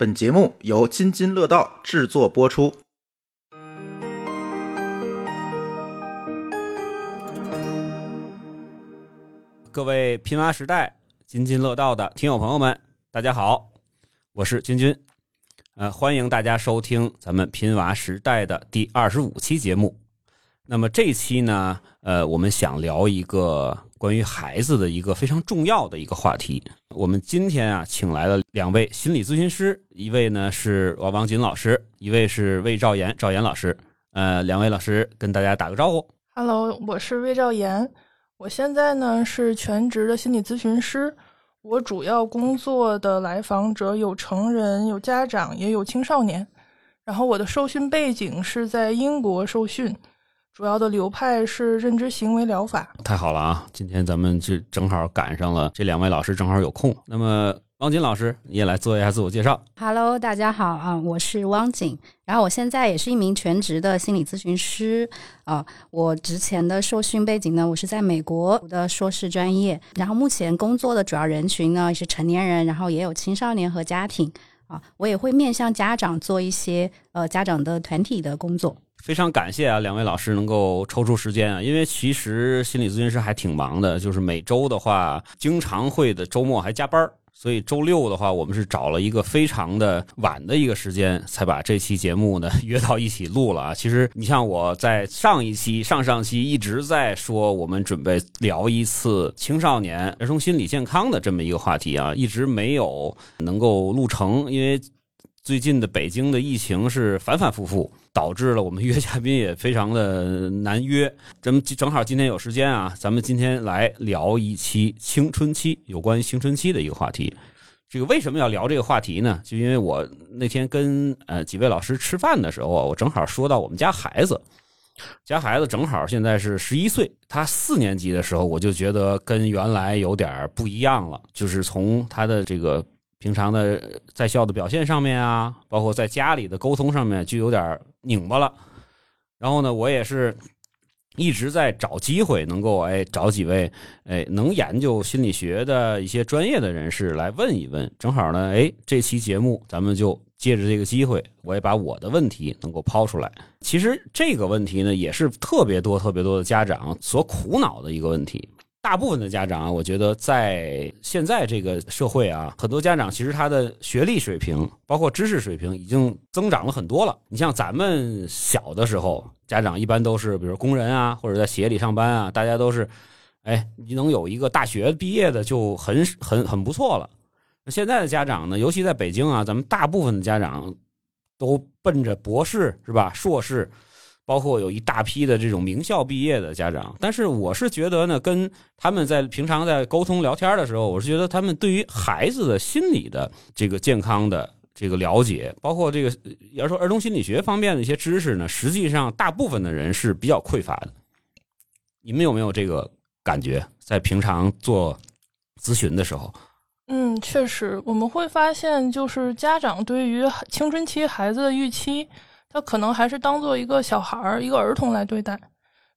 本节目由津津乐道制作播出。各位拼娃时代津津乐道的听友朋友们，大家好，我是君君，呃，欢迎大家收听咱们拼娃时代的第二十五期节目。那么这期呢，呃，我们想聊一个关于孩子的一个非常重要的一个话题。我们今天啊，请来了两位心理咨询师，一位呢是王王锦老师，一位是魏兆岩赵岩老师。呃，两位老师跟大家打个招呼。Hello，我是魏兆岩，我现在呢是全职的心理咨询师。我主要工作的来访者有成人、有家长，也有青少年。然后我的受训背景是在英国受训，主要的流派是认知行为疗法。太好了啊！今天咱们就正好赶上了这两位老师正好有空。那么汪锦老师，你也来做一下自我介绍。Hello，大家好啊，我是汪锦，然后我现在也是一名全职的心理咨询师啊。我之前的受训背景呢，我是在美国读的硕士专业，然后目前工作的主要人群呢是成年人，然后也有青少年和家庭啊。我也会面向家长做一些呃家长的团体的工作。非常感谢啊，两位老师能够抽出时间啊，因为其实心理咨询师还挺忙的，就是每周的话，经常会的周末还加班所以周六的话，我们是找了一个非常的晚的一个时间，才把这期节目呢 约到一起录了啊。其实你像我在上一期、上上期一直在说，我们准备聊一次青少年儿童心理健康的这么一个话题啊，一直没有能够录成，因为最近的北京的疫情是反反复复。导致了我们约嘉宾也非常的难约，咱们正好今天有时间啊，咱们今天来聊一期青春期有关于青春期的一个话题。这个为什么要聊这个话题呢？就因为我那天跟呃几位老师吃饭的时候，我正好说到我们家孩子，家孩子正好现在是十一岁，他四年级的时候，我就觉得跟原来有点不一样了，就是从他的这个。平常的在校的表现上面啊，包括在家里的沟通上面，就有点拧巴了。然后呢，我也是一直在找机会，能够哎找几位哎能研究心理学的一些专业的人士来问一问。正好呢，哎这期节目咱们就借着这个机会，我也把我的问题能够抛出来。其实这个问题呢，也是特别多、特别多的家长所苦恼的一个问题。大部分的家长啊，我觉得在现在这个社会啊，很多家长其实他的学历水平，包括知识水平，已经增长了很多了。你像咱们小的时候，家长一般都是比如工人啊，或者在企业里上班啊，大家都是，哎，你能有一个大学毕业的就很很很不错了。那现在的家长呢，尤其在北京啊，咱们大部分的家长都奔着博士是吧，硕士。包括有一大批的这种名校毕业的家长，但是我是觉得呢，跟他们在平常在沟通聊天的时候，我是觉得他们对于孩子的心理的这个健康的这个了解，包括这个要说儿童心理学方面的一些知识呢，实际上大部分的人是比较匮乏的。你们有没有这个感觉？在平常做咨询的时候？嗯，确实，我们会发现，就是家长对于青春期孩子的预期。他可能还是当做一个小孩儿、一个儿童来对待，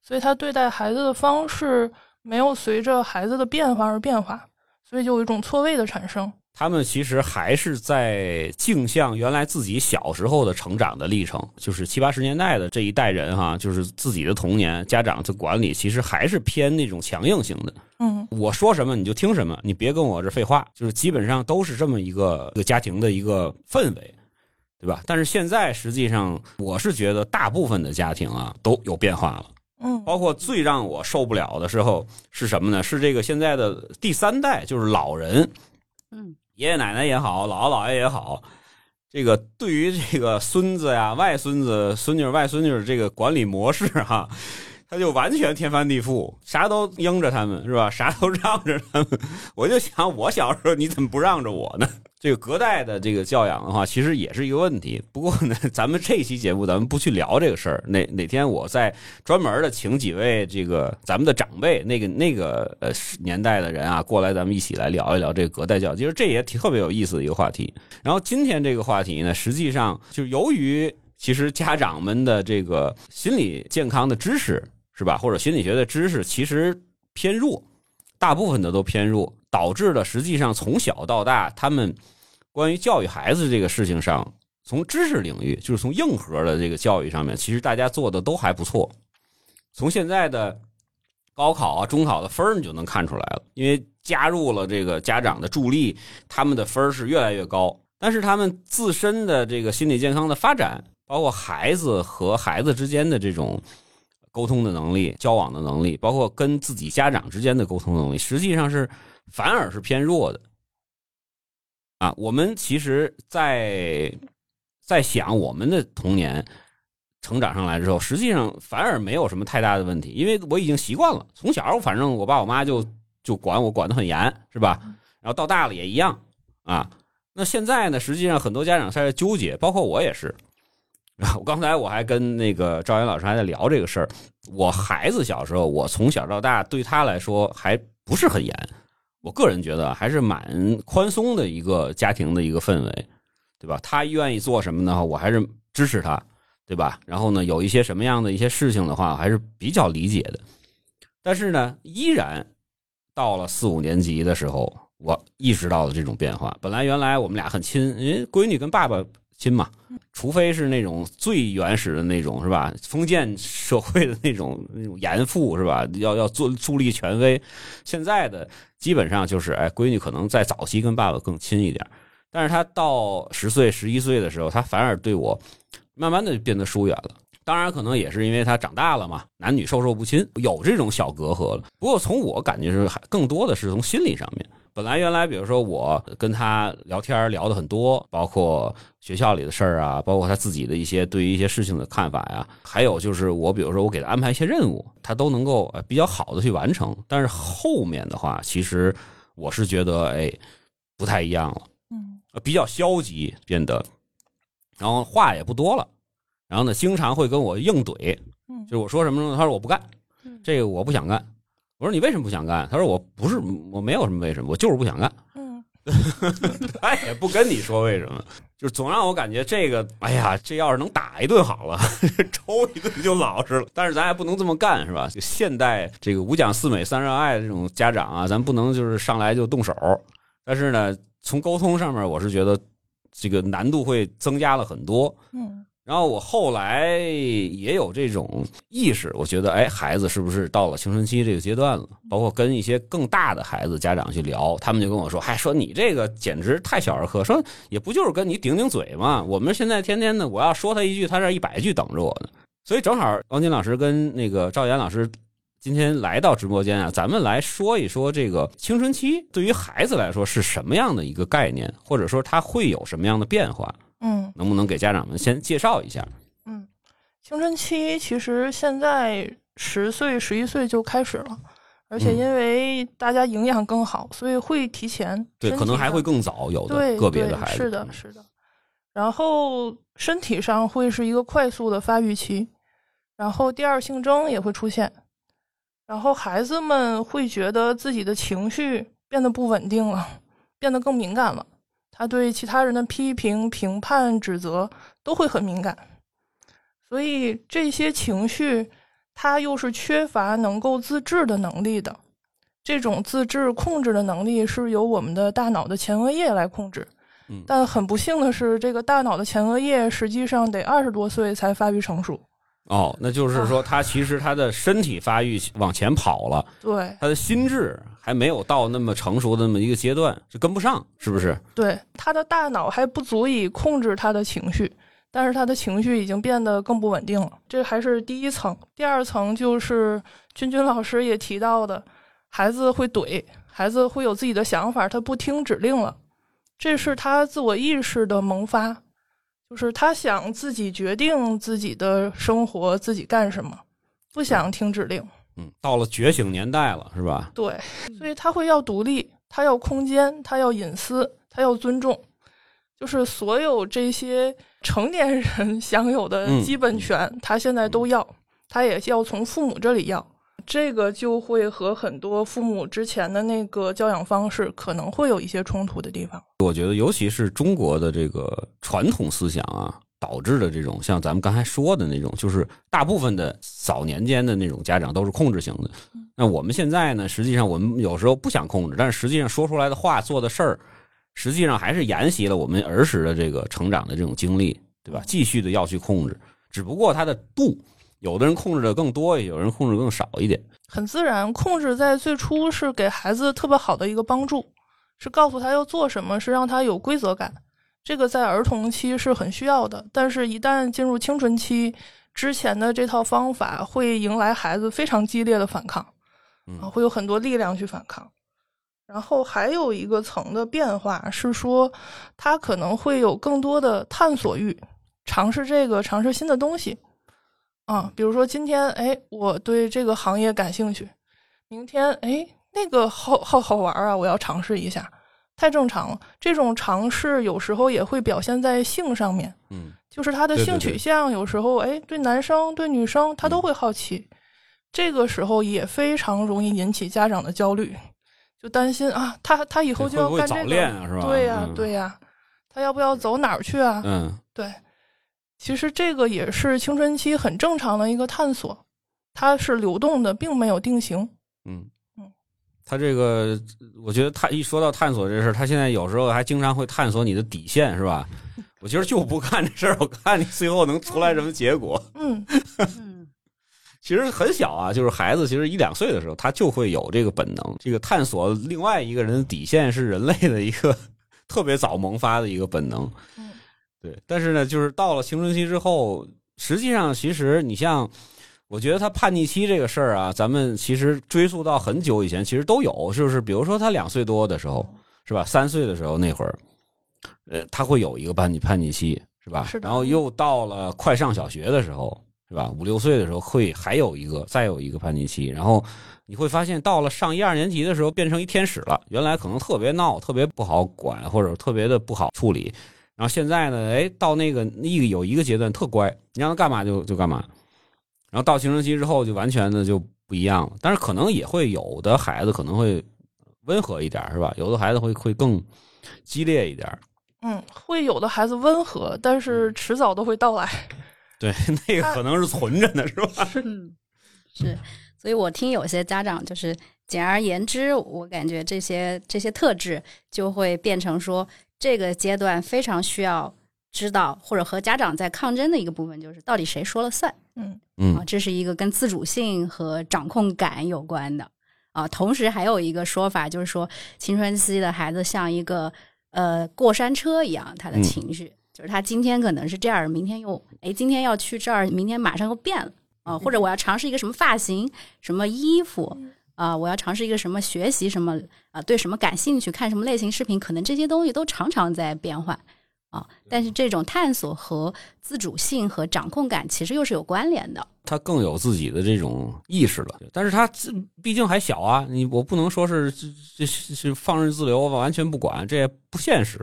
所以他对待孩子的方式没有随着孩子的变化而变化，所以就有一种错位的产生。他们其实还是在镜像原来自己小时候的成长的历程，就是七八十年代的这一代人哈，就是自己的童年，家长的管理其实还是偏那种强硬型的。嗯，我说什么你就听什么，你别跟我这废话，就是基本上都是这么一个一个家庭的一个氛围。对吧？但是现在实际上，我是觉得大部分的家庭啊都有变化了。嗯，包括最让我受不了的时候是什么呢？是这个现在的第三代，就是老人，嗯，爷爷奶奶也好，姥姥姥爷也好，这个对于这个孙子呀、外孙子、孙女、外孙女这个管理模式哈、啊，他就完全天翻地覆，啥都应着他们是吧？啥都让着他们。我就想，我小时候你怎么不让着我呢？这个隔代的这个教养的话，其实也是一个问题。不过呢，咱们这期节目咱们不去聊这个事儿。哪哪天我再专门的请几位这个咱们的长辈，那个那个呃年代的人啊，过来咱们一起来聊一聊这个隔代教。其实这也挺特别有意思的一个话题。然后今天这个话题呢，实际上就由于其实家长们的这个心理健康的知识是吧，或者心理学的知识其实偏弱，大部分的都偏弱，导致了实际上从小到大他们。关于教育孩子这个事情上，从知识领域，就是从硬核的这个教育上面，其实大家做的都还不错。从现在的高考啊、中考的分儿，你就能看出来了，因为加入了这个家长的助力，他们的分儿是越来越高。但是他们自身的这个心理健康的发展，包括孩子和孩子之间的这种沟通的能力、交往的能力，包括跟自己家长之间的沟通能力，实际上是反而是偏弱的。啊，我们其实，在在想我们的童年成长上来之后，实际上反而没有什么太大的问题，因为我已经习惯了。从小反正我爸我妈就就管我管的很严，是吧？然后到大了也一样啊。那现在呢，实际上很多家长在纠结，包括我也是。我刚才我还跟那个赵岩老师还在聊这个事儿。我孩子小时候，我从小到大对他来说还不是很严。我个人觉得还是蛮宽松的一个家庭的一个氛围，对吧？他愿意做什么呢？我还是支持他，对吧？然后呢，有一些什么样的一些事情的话，还是比较理解的。但是呢，依然到了四五年级的时候，我意识到了这种变化。本来原来我们俩很亲，因为闺女跟爸爸亲嘛，除非是那种最原始的那种，是吧？封建社会的那种那种严父，是吧？要要做树立权威。现在的。基本上就是，哎，闺女可能在早期跟爸爸更亲一点，但是她到十岁、十一岁的时候，她反而对我慢慢的变得疏远了。当然，可能也是因为她长大了嘛，男女授受不亲，有这种小隔阂了。不过从我感觉是，还更多的是从心理上面。本来原来，比如说我跟他聊天聊的很多，包括学校里的事儿啊，包括他自己的一些对于一些事情的看法呀，还有就是我比如说我给他安排一些任务，他都能够比较好的去完成。但是后面的话，其实我是觉得哎不太一样了，嗯，比较消极变得，然后话也不多了，然后呢经常会跟我硬怼，嗯，就是我说什么呢？他说我不干，这个我不想干。我说你为什么不想干？他说我不是我没有什么为什么，我就是不想干。嗯，他也不跟你说为什么，就是总让我感觉这个，哎呀，这要是能打一顿好了，抽一顿就老实了。但是咱也不能这么干，是吧？就现代这个五讲四美三热爱的这种家长啊，咱不能就是上来就动手。但是呢，从沟通上面，我是觉得这个难度会增加了很多。嗯。然后我后来也有这种意识，我觉得，哎，孩子是不是到了青春期这个阶段了？包括跟一些更大的孩子家长去聊，他们就跟我说，嗨，说你这个简直太小儿科，说也不就是跟你顶顶嘴嘛。我们现在天天的，我要说他一句，他这一百句等着我呢。所以正好，王金老师跟那个赵岩老师今天来到直播间啊，咱们来说一说这个青春期对于孩子来说是什么样的一个概念，或者说他会有什么样的变化。嗯，能不能给家长们先介绍一下？嗯，青春期其实现在十岁、十一岁就开始了，而且因为大家营养更好，所以会提前。对，可能还会更早，有的个别的孩子是的，是的。然后身体上会是一个快速的发育期，然后第二性征也会出现，然后孩子们会觉得自己的情绪变得不稳定了，变得更敏感了。他对其他人的批评、评判、指责都会很敏感，所以这些情绪他又是缺乏能够自制的能力的。这种自制控制的能力是由我们的大脑的前额叶来控制。但很不幸的是，这个大脑的前额叶实际上得二十多岁才发育成熟。哦，那就是说，他其实他的身体发育往前跑了，对，他的心智还没有到那么成熟的那么一个阶段，就跟不上，是不是？对，他的大脑还不足以控制他的情绪，但是他的情绪已经变得更不稳定了。这还是第一层，第二层就是君君老师也提到的，孩子会怼，孩子会有自己的想法，他不听指令了，这是他自我意识的萌发。就是他想自己决定自己的生活，自己干什么，不想听指令。嗯，到了觉醒年代了，是吧？对，所以他会要独立，他要空间，他要隐私，他要尊重，就是所有这些成年人 享有的基本权，他现在都要，他也要从父母这里要。这个就会和很多父母之前的那个教养方式可能会有一些冲突的地方。我觉得，尤其是中国的这个传统思想啊，导致的这种像咱们刚才说的那种，就是大部分的早年间的那种家长都是控制型的。那我们现在呢，实际上我们有时候不想控制，但是实际上说出来的话、做的事儿，实际上还是沿袭了我们儿时的这个成长的这种经历，对吧？继续的要去控制，只不过它的度，有的人控制的更多，有人控制更少一点。很自然，控制在最初是给孩子特别好的一个帮助，是告诉他要做什么，是让他有规则感。这个在儿童期是很需要的，但是一旦进入青春期，之前的这套方法会迎来孩子非常激烈的反抗，啊，会有很多力量去反抗。然后还有一个层的变化是说，他可能会有更多的探索欲，尝试这个，尝试新的东西。啊，比如说今天，哎，我对这个行业感兴趣，明天，哎，那个好好好玩啊，我要尝试一下，太正常了。这种尝试有时候也会表现在性上面，嗯，就是他的性取向有时候，哎，对男生对女生他都会好奇，这个时候也非常容易引起家长的焦虑，就担心啊，他他以后就要干这个，是吧？对呀，对呀，他要不要走哪儿去啊？嗯，对。其实这个也是青春期很正常的一个探索，它是流动的，并没有定型。嗯嗯，他这个，我觉得他一说到探索这事儿，他现在有时候还经常会探索你的底线，是吧？我其实就不干这事儿，我看你最后能出来什么结果。嗯嗯，其实很小啊，就是孩子，其实一两岁的时候，他就会有这个本能，这个探索另外一个人的底线是人类的一个 特别早萌发的一个本能。对，但是呢，就是到了青春期之后，实际上，其实你像，我觉得他叛逆期这个事儿啊，咱们其实追溯到很久以前，其实都有，就是比如说他两岁多的时候，是吧？三岁的时候那会儿，呃，他会有一个叛逆叛逆期，是吧？是的。然后又到了快上小学的时候，是吧？五六岁的时候会还有一个，再有一个叛逆期，然后你会发现，到了上一二年级的时候，变成一天使了。原来可能特别闹，特别不好管，或者特别的不好处理。然后现在呢，哎，到那个一个有一个阶段特乖，你让他干嘛就就干嘛。然后到青春期之后就完全的就不一样了。但是可能也会有的孩子可能会温和一点，是吧？有的孩子会会更激烈一点。嗯，会有的孩子温和，但是迟早都会到来。对，那个可能是存着呢，是吧？是 是。所以我听有些家长就是，简而言之，我感觉这些这些特质就会变成说。这个阶段非常需要知道或者和家长在抗争的一个部分，就是到底谁说了算？嗯嗯，啊，这是一个跟自主性和掌控感有关的啊。同时还有一个说法，就是说青春期的孩子像一个呃过山车一样，他的情绪就是他今天可能是这样，明天又哎今天要去这儿，明天马上又变了啊。或者我要尝试一个什么发型、什么衣服。啊，我要尝试一个什么学习什么啊，对什么感兴趣，看什么类型视频，可能这些东西都常常在变换啊。但是这种探索和自主性和掌控感其实又是有关联的。他更有自己的这种意识了，但是他毕竟还小啊，你我不能说是这是放任自流，完全不管，这也不现实。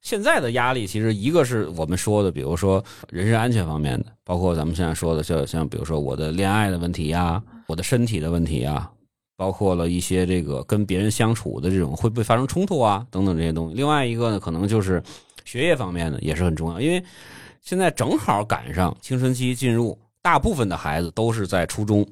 现在的压力其实一个是我们说的，比如说人身安全方面的，包括咱们现在说的，像像比如说我的恋爱的问题呀，我的身体的问题呀。包括了一些这个跟别人相处的这种会不会发生冲突啊等等这些东西。另外一个呢，可能就是学业方面呢也是很重要，因为现在正好赶上青春期进入，大部分的孩子都是在初中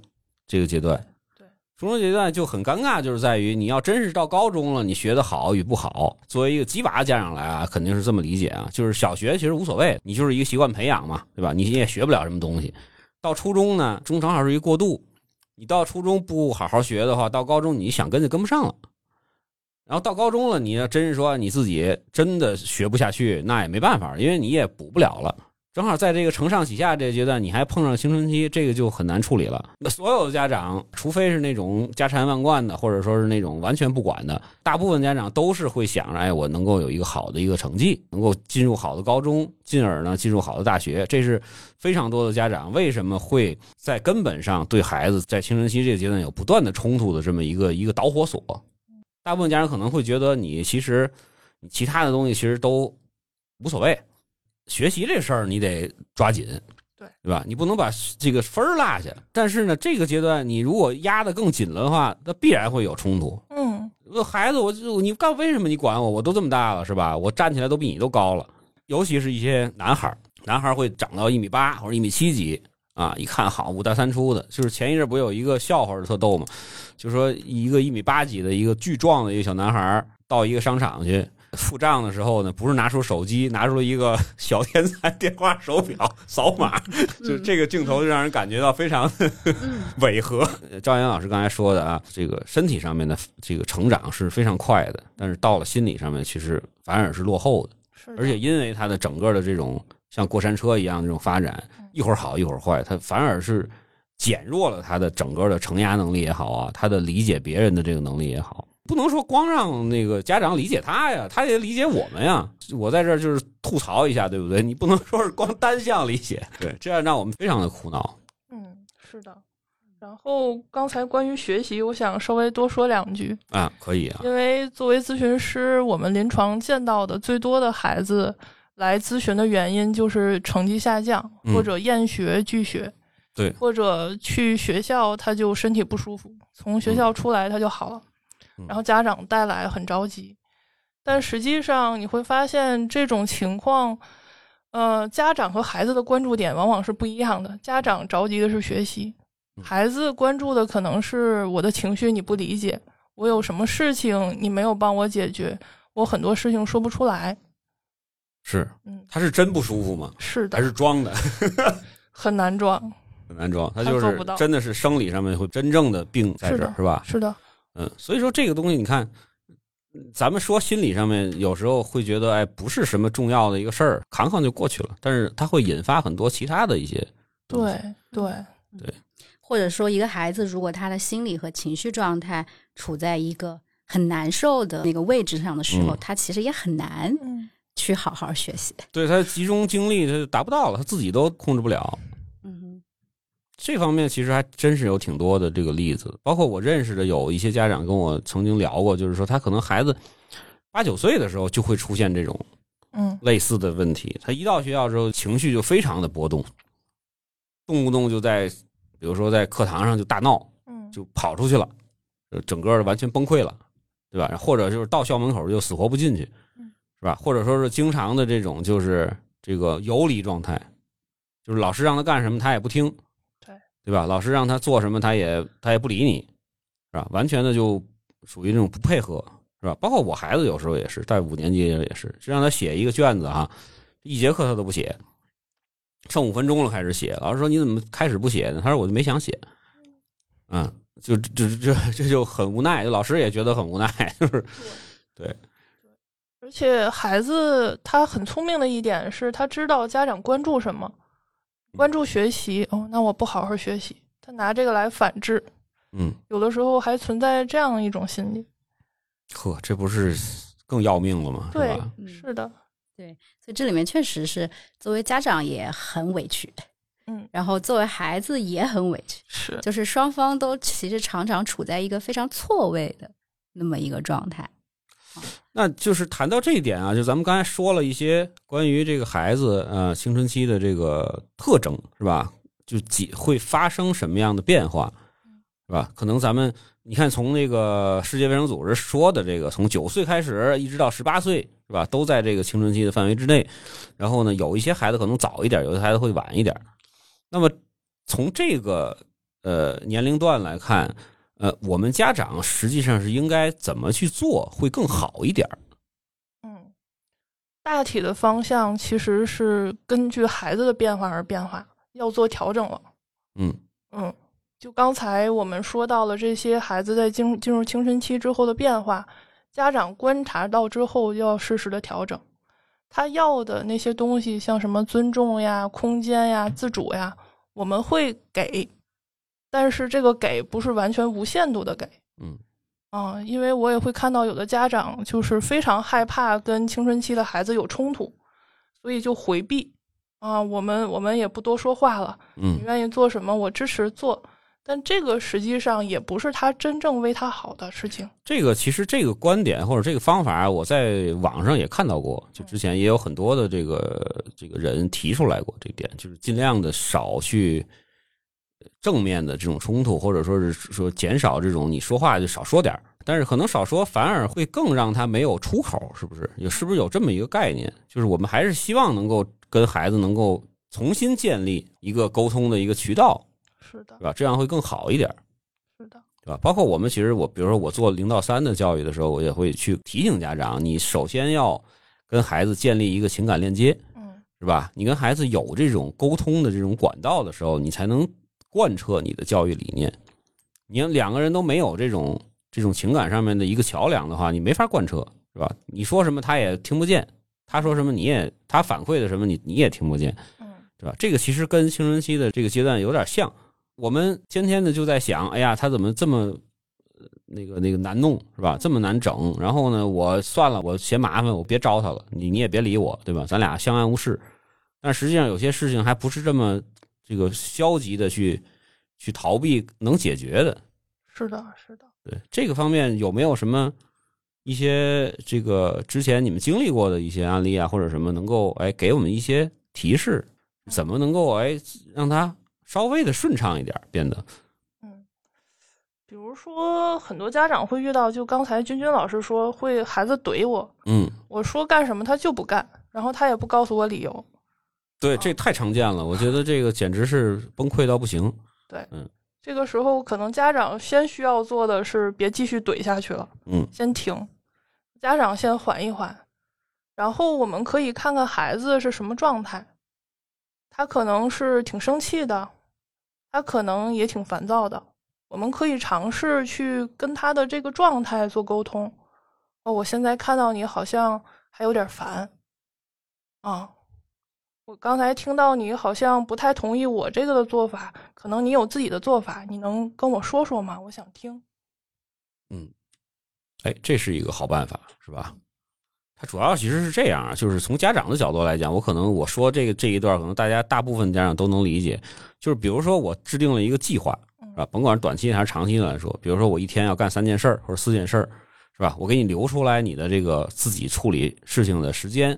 这个阶段。对，初中阶段就很尴尬，就是在于你要真是到高中了，你学的好与不好，作为一个鸡娃家长来啊，肯定是这么理解啊，就是小学其实无所谓，你就是一个习惯培养嘛，对吧？你也学不了什么东西。到初中呢，中正好是一个过渡。你到初中不好好学的话，到高中你想跟就跟不上了。然后到高中了，你要真是说你自己真的学不下去，那也没办法，因为你也补不了了。正好在这个承上启下这个阶段，你还碰上青春期，这个就很难处理了。那所有的家长，除非是那种家财万贯的，或者说是那种完全不管的，大部分家长都是会想着，哎，我能够有一个好的一个成绩，能够进入好的高中，进而呢进入好的大学。这是非常多的家长为什么会在根本上对孩子在青春期这个阶段有不断的冲突的这么一个一个导火索。大部分家长可能会觉得，你其实你其他的东西其实都无所谓。学习这事儿你得抓紧，对对吧？你不能把这个分儿落下。但是呢，这个阶段你如果压得更紧了的话，那必然会有冲突。嗯，孩子，我就你干为什么你管我？我都这么大了，是吧？我站起来都比你都高了。尤其是一些男孩儿，男孩儿会长到一米八或者一米七几啊，一看好五大三粗的。就是前一阵不有一个笑话特逗吗？就说一个一米八几的一个巨壮的一个小男孩儿到一个商场去。付账的时候呢，不是拿出手机，拿出了一个 小天才电话手表扫码，就这个镜头就让人感觉到非常 违和。赵岩老师刚才说的啊，这个身体上面的这个成长是非常快的，但是到了心理上面，其实反而是落后的。而且因为他的整个的这种像过山车一样的这种发展，一会儿好一会儿坏，他反而是减弱了他的整个的承压能力也好啊，他的理解别人的这个能力也好。不能说光让那个家长理解他呀，他也理解我们呀。我在这儿就是吐槽一下，对不对？你不能说是光单向理解，对，这样让我们非常的苦恼。嗯，是的。然后刚才关于学习，我想稍微多说两句，啊，可以啊，因为作为咨询师，我们临床见到的最多的孩子来咨询的原因就是成绩下降，嗯或者厌学拒学，对或者去学校他就身体不舒服，从学校出来他就好了，嗯然后家长带来很着急，但实际上你会发现这种情况。呃，家长和孩子的关注点往往是不一样的。家长着急的是学习，嗯孩子关注的可能是我的情绪你不理解，我有什么事情你没有帮我解决，我很多事情说不出来。是，嗯，他是真不舒服吗？是的还，是装的？很难装。很难装，他就是真的是生理上面会真正的病在这儿，是吧？是的，嗯，所以说这个东西，你看，咱们说心理上面有时候会觉得，哎，不是什么重要的一个事儿，扛扛就过去了。但是它会引发很多其他的一些东西，对对，或者说，一个孩子如果他的心理和情绪状态处在一个很难受的那个位置上的时候，嗯他其实也很难嗯，去好好学习。对他集中精力他就达不到了，他自己都控制不了。嗯这方面其实还真是有挺多的这个例子，包括我认识的有一些家长跟我曾经聊过，就是说他可能孩子八九岁的时候就会出现这种嗯类似的问题。他一到学校之后，情绪就非常的波动，动不动就在，比如说在课堂上就大闹，嗯，就跑出去了，就整个完全崩溃了，对吧？或者就是到校门口就死活不进去吧？或者说是经常的这种就是这个游离状态，就是老师让他干什么他也不听，对对吧？老师让他做什么他也他也不理你，是吧？完全的就属于那种不配合，是吧？包括我孩子有时候也是，在五年级也是，就让他写一个卷子啊，一节课他都不写，剩五分钟了开始写，老师说你怎么开始不写呢？他说我就没想写，嗯，就这这这这就很无奈，老师也觉得很无奈，就是而且孩子他很聪明的一点是他知道家长关注什么，关注学习哦，那我不好好学习，他拿这个来反制，嗯，有的时候还存在这样一种心理。呵，这不是更要命了吗？对是的，对所以这里面确实是作为家长也很委屈，嗯，然后作为孩子也很委屈，是就是双方都其实常常处在一个非常错位的那么一个状态。那就是谈到这一点啊，就咱们刚才说了一些关于这个孩子呃青春期的这个特征，是吧？就几会发生什么样的变化，是吧？可能咱们你看，从那个世界卫生组织说的这个，从九岁开始一直到十八岁，是吧？都在这个青春期的范围之内。然后呢，有一些孩子可能早一点，有的孩子会晚一点。那么从这个呃年龄段来看，呃，我们家长实际上是应该怎么去做会更好一点儿？嗯，大体的方向其实是根据孩子的变化而变化，要做调整了。嗯嗯，就刚才我们说到了这些孩子在进进入青春期之后的变化，家长观察到之后要适时的调整。他要的那些东西，像什么尊重呀、空间呀、自主呀，我们会给，但是这个给不是完全无限度的给。嗯啊，因为我也会看到有的家长就是非常害怕跟青春期的孩子有冲突，所以就回避啊。我们我们也不多说话了，嗯你嗯愿意做什么，我支持做。但这个实际上也不是他真正为他好的事情。这个其实这个观点或者这个方法，我在网上也看到过，就之前也有很多的这个这个人提出来过这点，就是尽量的少去正面的这种冲突，或者说是说减少这种你说话就少说点儿但是可能少说反而会更让他没有出口，是不是？有是不是有这么一个概念？就是我们还是希望能够跟孩子能够重新建立一个沟通的一个渠道，是的对，吧？这样会更好一点。是的，对吧？包括我们其实我比如说我做零到三的教育的时候，我也会去提醒家长，你首先要跟孩子建立一个情感链接，嗯是吧？你跟孩子有这种沟通的这种管道的时候，你才能贯彻你的教育理念。你要两个人都没有这种这种情感上面的一个桥梁的话，你没法贯彻，是吧？你说什么他也听不见，他说什么你也他反馈的什么你你也听不见，嗯对吧？这个其实跟青春期的这个阶段有点像。我们天天的就在想，哎呀，他怎么这么呃那个那个难弄，是吧？这么难整。然后呢，我算了，我嫌麻烦，我别招他了，你你也别理我，对吧？咱俩相安无事。但实际上有些事情还不是这么这个消极的去去逃避能解决的。是的，是的。对这个方面有没有什么一些这个之前你们经历过的一些案例啊，或者什么能够哎给我们一些提示，怎么能够哎让它稍微的顺畅一点变得？嗯，比如说很多家长会遇到，就刚才君君老师说会孩子怼我，嗯，我说干什么他就不干，然后他也不告诉我理由。对，这太常见了，我觉得这个简直是崩溃到不行。对，嗯这个时候，可能家长先需要做的是别继续怼下去了，嗯先停，家长先缓一缓，然后我们可以看看孩子是什么状态，他可能是挺生气的，他可能也挺烦躁的，我们可以尝试去跟他的这个状态做沟通。哦，我现在看到你好像还有点烦，啊，我刚才听到你好像不太同意我这个的做法，可能你有自己的做法，你能跟我说说吗？我想听。嗯哎，这是一个好办法，是吧？它主要其实是这样啊，就是从家长的角度来讲，我可能我说这个这一段，可能大家大部分家长都能理解。就是比如说我制定了一个计划，是吧？甭管是短期还是长期的来说，比如说我一天要干三件事儿或者四件事儿，是吧？我给你留出来你的这个自己处理事情的时间，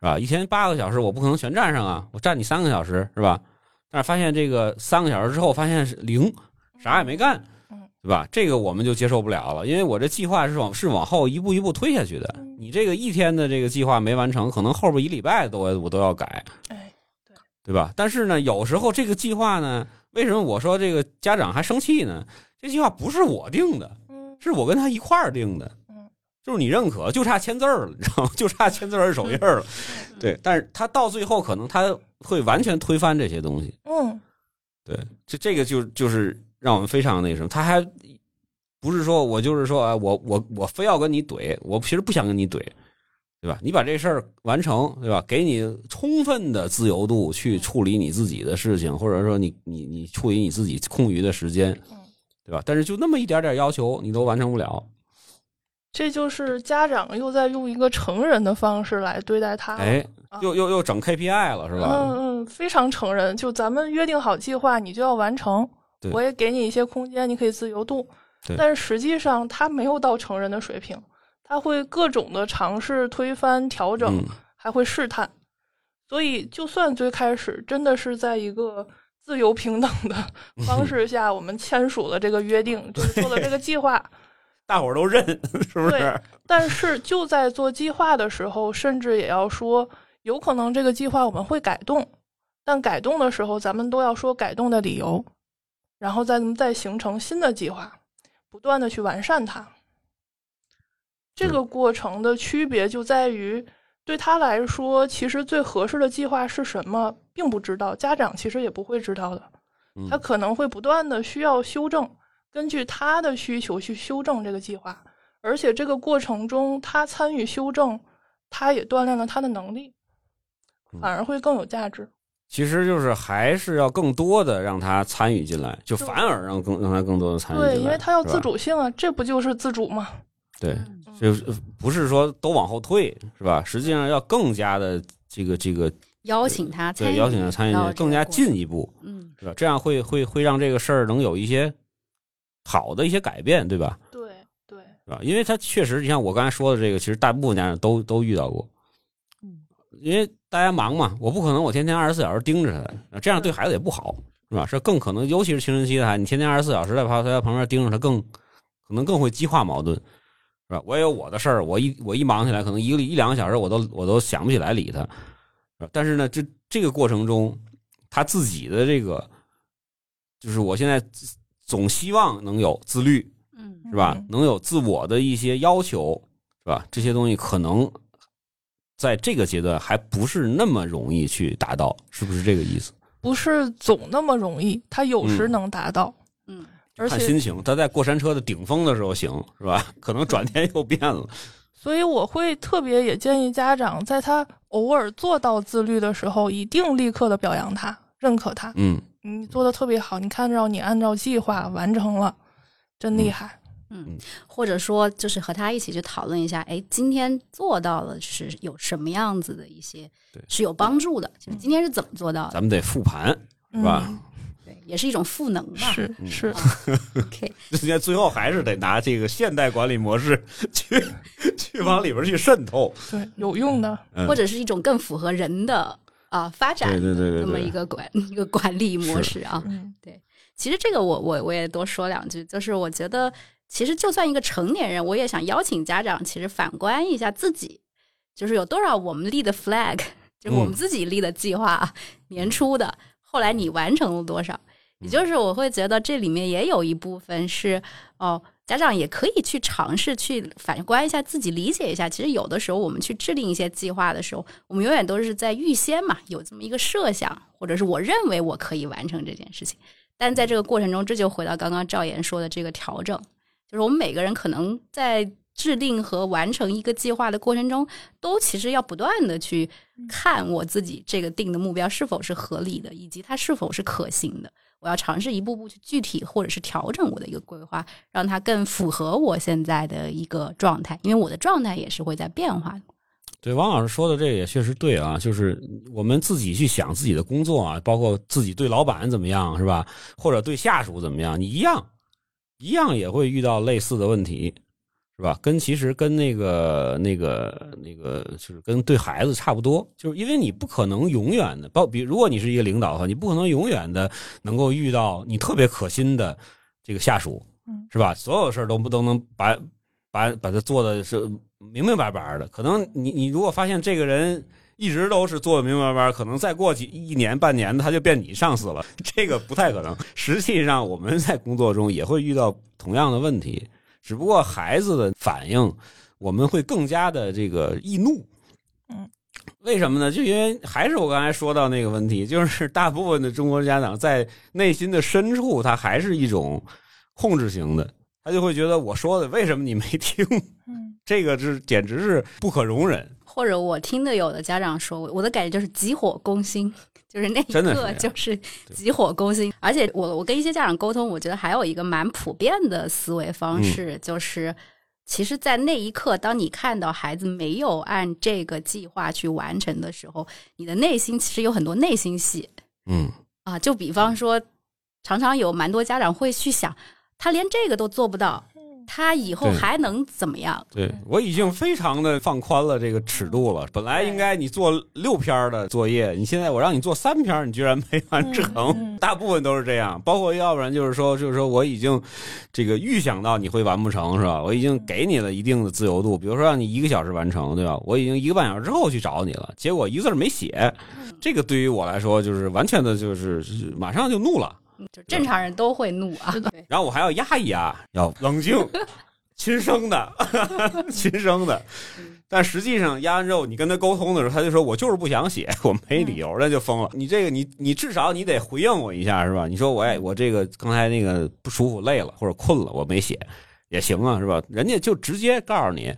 是吧？一天八个小时，我不可能全站上啊，我站你三个小时，是吧？但是发现这个三个小时之后，发现是零，啥也没干嗯，对吧？这个我们就接受不了了，因为我这计划是往是往后一步一步推下去的。嗯你这个一天的这个计划没完成，可能后边一礼拜都我都要改，哎，对吧？但是呢，有时候这个计划呢，为什么我说这个家长还生气呢？这计划不是我定的，嗯是我跟他一块儿定的嗯，就是你认可，就差签字儿了，你知道吗？就差签字儿手印儿了。对，但是他到最后可能他会完全推翻这些东西。嗯对，这这个就就是让我们非常那什么，他还不是说我就是说啊，我我我非要跟你怼，我其实不想跟你怼，对吧？你把这事儿完成，对吧？给你充分的自由度去处理你自己的事情，或者说你你你处理你自己空余的时间嗯，对吧？但是就那么一点点要求，你都完成不了，这就是家长又在用一个成人的方式来对待他又又又整 KPI 了，是吧？嗯嗯，非常成人。就咱们约定好计划，你就要完成。我也给你一些空间，你可以自由度对。但是实际上，他没有到成人的水平，他会各种的尝试推翻、调整，嗯，还会试探。所以，就算最开始真的是在一个自由平等的方式下，我们签署了这个约定，就是做了这个计划。大伙儿都认，是不是？但是就在做计划的时候，甚至也要说，有可能这个计划我们会改动，但改动的时候，咱们都要说改动的理由，然后再再形成新的计划，不断的去完善它。这个过程的区别就在于，对他来说，其实最合适的计划是什么，并不知道，家长其实也不会知道的。嗯他可能会不断的需要修正，根据他的需求去修正这个计划，而且这个过程中他参与修正，他也锻炼了他的能力，嗯反而会更有价值。其实就是还是要更多的让他参与进来，就反而让更让他更多的参与进来，对，因为他要自主性啊，这不就是自主吗？对，嗯就是不是说都往后退，是吧？实际上要更加的这个这个邀请他参与，对邀请他参与到这个更加进一步，嗯，是吧？这样会会会让这个事儿能有一些好的一些改变，对吧？对对，是吧？因为他确实，你像我刚才说的这个，其实大部分家长都都遇到过，嗯，因为大家忙嘛，我不可能我天天二十四小时盯着他，这样对孩子也不好，是吧？是更可能，尤其是青春期的孩子，你天天二十四小时在旁在旁边盯着他更，可能更会激化矛盾，是吧？我也有我的事儿，我一我一忙起来，可能一个一两个小时我都我都想不起来理他，但是呢，这这个过程中，他自己的这个，就是我现在总希望能有自律，嗯是吧嗯？能有自我的一些要求，是吧？这些东西可能在这个阶段还不是那么容易去达到，是不是这个意思？不是总那么容易，他有时嗯能达到，嗯而且看心情，他在过山车的顶峰的时候行，是吧？可能转天又变了。所以我会特别也建议家长，在他偶尔做到自律的时候，一定立刻的表扬他，认可他。嗯，你做的特别好，你看着你按照计划完成了，真厉害。嗯，或者说就是和他一起去讨论一下，哎，今天做到了是有什么样子的一些对是有帮助的，就是今天是怎么做到的，咱们得复盘，是吧？嗯对，也是一种赋能吧。嗯是是，OK，人家最后还是得拿这个现代管理模式去去往里边去渗透，对，有用的。嗯或者是一种更符合人的啊发展对对对对那么对一个管 一个管理模式啊。对其实这个我我我也多说两句，就是我觉得其实就算一个成年人，我也想邀请家长，其实反观一下自己，就是有多少我们立的 flag，就是我们自己立的计划，年初的，后来你完成了多少？也就是我会觉得这里面也有一部分是哦，家长也可以去尝试去反观一下自己，理解一下，其实有的时候我们去制定一些计划的时候，我们永远都是在预先嘛有这么一个设想，或者是我认为我可以完成这件事情。但在这个过程中，这就回到刚刚赵岩说的这个调整，就是我们每个人可能在制定和完成一个计划的过程中，都其实要不断的去看我自己这个定的目标是否是合理的，以及它是否是可行的。我要尝试一步步去具体或者是调整我的一个规划，让它更符合我现在的一个状态，因为我的状态也是会在变化的。对，王老师说的这个也确实对啊，就是我们自己去想自己的工作啊，包括自己对老板怎么样，是吧？或者对下属怎么样，你一样，一样也会遇到类似的问题，是吧？跟其实跟那个那个那个，就是跟对孩子差不多，就是因为你不可能永远的，包比如果你是一个领导的话，你不可能永远的能够遇到你特别可心的这个下属，嗯是吧？所有事儿都不都能把把把他做的是明明白白的。可能你你如果发现这个人一直都是做的明明白白，可能再过几一年半年的他就变你上司了，这个不太可能。实际上我们在工作中也会遇到同样的问题，只不过孩子的反应我们会更加的这个易怒。嗯。为什么呢？就因为还是我刚才说到那个问题，就是大部分的中国家长在内心的深处，他还是一种控制型的，他就会觉得我说的为什么你没听？嗯这个是简直是不可容忍。或者我听的有的家长说，我的感觉就是急火攻心，就是那一刻就是急火攻心。而且我我跟一些家长沟通，我觉得还有一个蛮普遍的思维方式，就是其实，在那一刻，当你看到孩子没有按这个计划去完成的时候，你的内心其实有很多内心戏嗯，啊。就比方说，常常有蛮多家长会去想，他连这个都做不到，他以后还能怎么样？对我已经非常的放宽了这个尺度了。本来应该你做六篇的作业，你现在我让你做三篇，你居然没完成。嗯嗯大部分都是这样，包括要不然就是说，就是说我已经这个预想到你会完不成，是吧？我已经给你了一定的自由度，比如说让你一个小时完成，对吧？我已经一个半小时之后去找你了，结果一个字儿没写，这个对于我来说就是完全的就是马上就怒了。就正常人都会怒啊。然后我还要压一压，要冷静，亲生的，亲生的。但实际上压完之后，你跟他沟通的时候，他就说我就是不想写，我没理由，那就疯了。你这个，你你至少你得回应我一下，是吧？你说我哎，我这个刚才那个不舒服、累了或者困了，我没写也行啊，是吧？人家就直接告诉你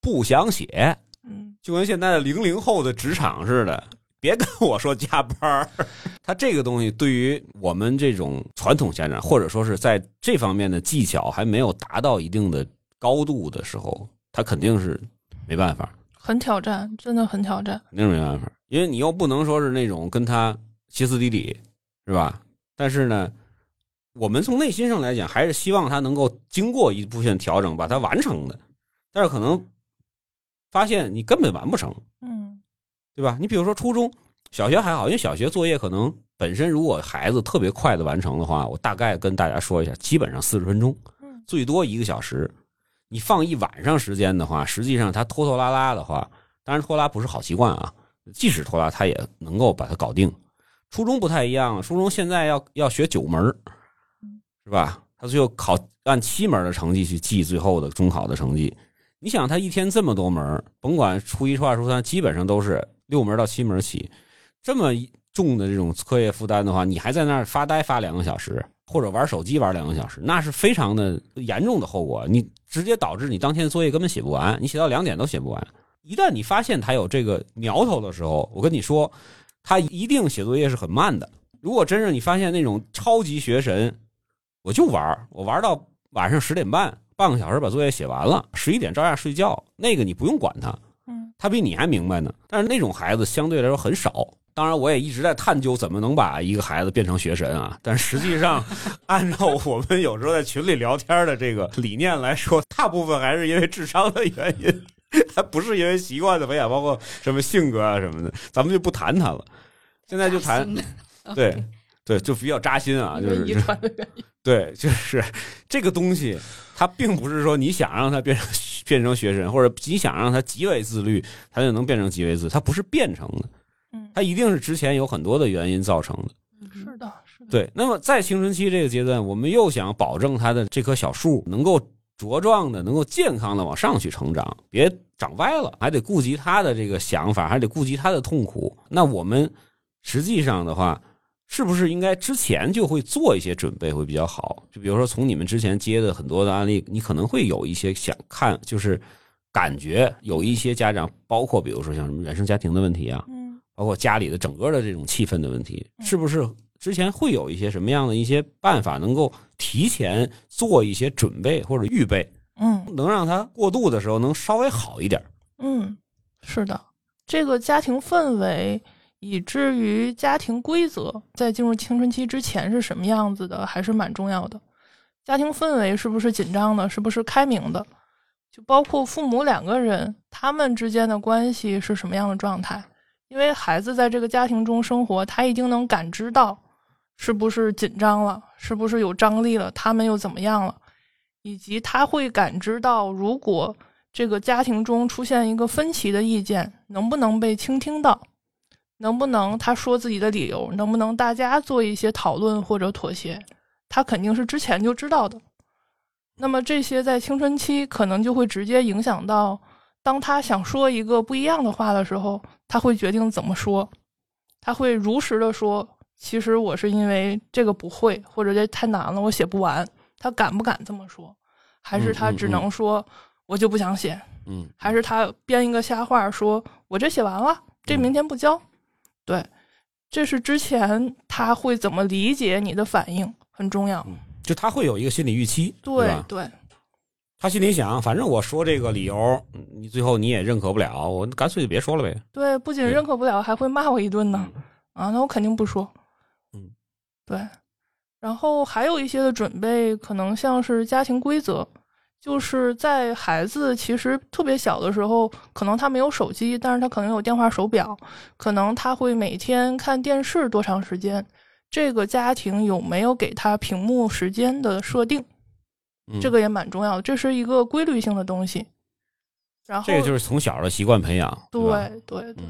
不想写，嗯就跟现在的零零后的职场似的，别跟我说加班儿。他这个东西对于我们这种传统家长，或者说是在这方面的技巧还没有达到一定的高度的时候，他肯定是没办法，很挑战，真的很挑战。肯定没办法，因为你又不能说是那种跟他歇斯底里，是吧？但是呢，我们从内心上来讲，还是希望他能够经过一部分调整，把它完成的。但是可能发现你根本完不成，嗯对吧？你比如说初中小学还好，因为小学作业可能本身如果孩子特别快的完成的话，我大概跟大家说一下，基本上四十分钟，嗯最多一个小时。你放一晚上时间的话，实际上他拖拖拉拉的话，当然拖拉不是好习惯啊，即使拖拉，他也能够把它搞定。初中不太一样，初中现在要要学九门是吧？他最后考按七门的成绩去记最后的中考的成绩。你想，他一天这么多门，甭管初一、初二、初三，基本上都是六门到七门起，这么重的这种课业负担的话，你还在那儿发呆发两个小时，或者玩手机玩两个小时，那是非常的严重的后果。你直接导致你当天作业根本写不完，你写到两点都写不完。一旦你发现他有这个苗头的时候，我跟你说，他一定写作业是很慢的。如果真是你发现那种超级学神，我就玩，我玩到晚上十点半，半个小时把作业写完了，十一点照样睡觉。那个你不用管他，他比你还明白呢。但是那种孩子相对来说很少。当然，我也一直在探究怎么能把一个孩子变成学神啊。但实际上，按照我们有时候在群里聊天的这个理念来说，大部分还是因为智商的原因，他不是因为习惯的培养，包括什么性格啊什么的。咱们就不谈他了，现在就谈对对，就比较扎心啊，就是遗传的原因。对，就是这个东西，它并不是说你想让他变成变成学生，或者你想让他极为自律，他就能变成极为自，他不是变成的，嗯，他一定是之前有很多的原因造成的。是的，是的。对，那么在青春期这个阶段，我们又想保证他的这棵小树能够茁壮的、能够健康的往上去成长，别长歪了，还得顾及他的这个想法，还得顾及他的痛苦。那我们实际上的话。是不是应该之前就会做一些准备会比较好？就比如说从你们之前接的很多的案例，你可能会有一些想看，就是感觉有一些家长，包括比如说像什么原生家庭的问题啊，嗯，包括家里的整个的这种气氛的问题，是不是之前会有一些什么样的一些办法，能够提前做一些准备或者预备，嗯，能让他过渡的时候能稍微好一点？嗯，是的，这个家庭氛围。以至于家庭规则在进入青春期之前是什么样子的，还是蛮重要的。家庭氛围是不是紧张的，是不是开明的，就包括父母两个人他们之间的关系是什么样的状态。因为孩子在这个家庭中生活，他已经能感知到是不是紧张了，是不是有张力了，他们又怎么样了，以及他会感知到如果这个家庭中出现一个分歧的意见，能不能被倾听到。能不能他说自己的理由？能不能大家做一些讨论或者妥协？他肯定是之前就知道的。那么这些在青春期可能就会直接影响到，当他想说一个不一样的话的时候，他会决定怎么说。他会如实的说：“其实我是因为这个不会，或者这太难了，我写不完。”他敢不敢这么说？还是他只能说：“我就不想写。”嗯，还是他编一个瞎话，说我这写完了，这明天不交。对，这是之前他会怎么理解你的反应很重要，就他会有一个心理预期，对对，他心里想，反正我说这个理由，你最后你也认可不了，我干脆就别说了呗。对，不仅认可不了，还会骂我一顿呢。啊，那我肯定不说。嗯，对，然后还有一些的准备，可能像是家庭规则。就是在孩子其实特别小的时候，可能他没有手机，但是他可能有电话手表，可能他会每天看电视多长时间，这个家庭有没有给他屏幕时间的设定，这个也蛮重要的，这是一个规律性的东西。然后这个就是从小的习惯培养，对对对，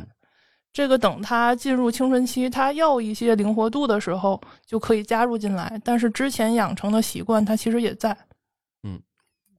这个等他进入青春期，他要一些灵活度的时候，就可以加入进来，但是之前养成的习惯，他其实也在。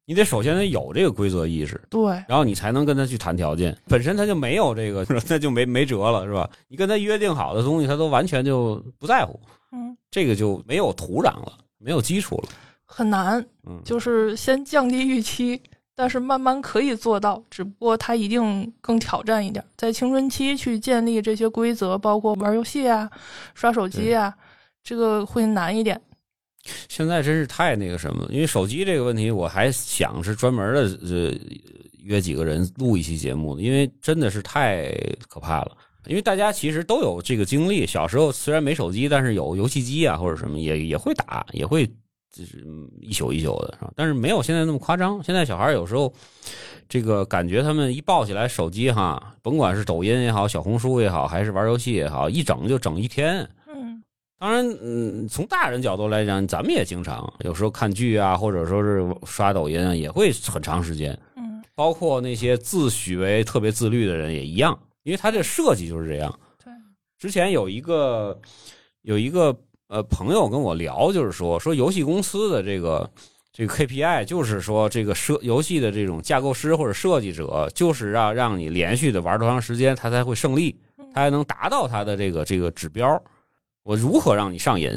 你得首先得有这个规则意识，对，然后你才能跟他去谈条件。本身他就没有这个，那就没没辙了，是吧？你跟他约定好的东西，他都完全就不在乎，嗯，这个就没有土壤了，没有基础了，很难。嗯，就是先降低预期，但是慢慢可以做到，只不过他一定更挑战一点。在青春期去建立这些规则，包括玩游戏啊、刷手机啊，这个会难一点。现在真是太那个什么，因为手机这个问题，我还想是专门的呃约几个人录一期节目，因为真的是太可怕了。因为大家其实都有这个经历，小时候虽然没手机，但是有游戏机啊或者什么，也也会打，也会就是一宿一宿的，是吧？但是没有现在那么夸张。现在小孩有时候这个感觉，他们一抱起来手机哈，甭管是抖音也好，小红书也好，还是玩游戏也好，一整就整一天。当然，嗯，从大人角度来讲，咱们也经常有时候看剧啊，或者说是刷抖音啊，也会很长时间。嗯，包括那些自诩为特别自律的人也一样，因为他这设计就是这样。对，之前有一个有一个呃朋友跟我聊，就是说说游戏公司的这个这个 KPI，就是说这个设游戏的这种架构师或者设计者，就是让让你连续的玩多长时间，他才会胜利，他才能达到他的这个这个指标。我如何让你上瘾，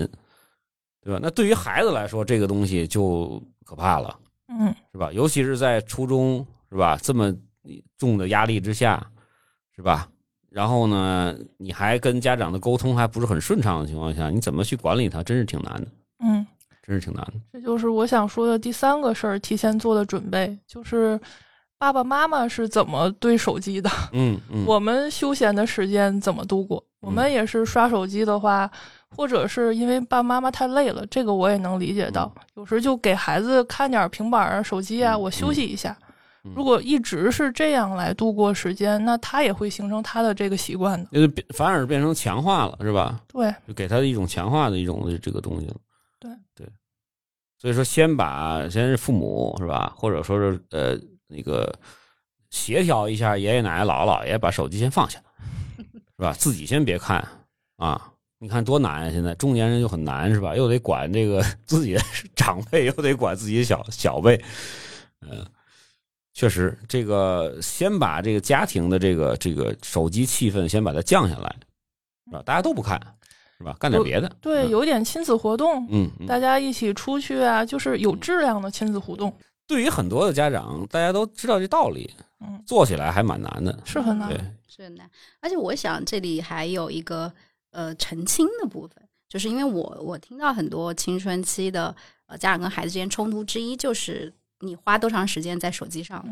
对吧？那对于孩子来说，这个东西就可怕了。嗯是吧？尤其是在初中，是吧？这么重的压力之下，是吧？然后呢，你还跟家长的沟通还不是很顺畅的情况下，你怎么去管理他，真是挺难的，嗯，真是挺难的。这就是我想说的第三个事儿，提前做的准备，就是爸爸妈妈是怎么对手机的，嗯嗯，我们休闲的时间怎么度过？我们也是刷手机的话，或者是因为爸爸妈妈太累了，这个我也能理解到。有时就给孩子看点平板啊、手机啊，嗯我休息一下。嗯如果一直是这样来度过时间，那他也会形成他的这个习惯的。就反而变成强化了，是吧？对，就给他的一种强化的一种这个东西了。对对，所以说先把先是父母是吧，或者说是呃那个协调一下爷爷奶奶姥姥姥爷把手机先放下，是吧？自己先别看啊。你看多难啊！现在中年人就很难，是吧？又得管这个 自己的长辈，又得管自己的小小辈，嗯，确实，这个先把这个家庭的这个这个手机气氛先把它降下来，是吧？大家都不看，是吧？干点别的，对，嗯有点亲子活动，嗯，嗯大家一起出去啊，就是有质量的亲子互动，对于很多的家长，大家都知道这道理，嗯，做起来还蛮难的，是很难对。，是难。而且我想这里还有一个呃澄清的部分，就是因为我我听到很多青春期的呃家长跟孩子之间冲突之一，就是你花多长时间在手机上，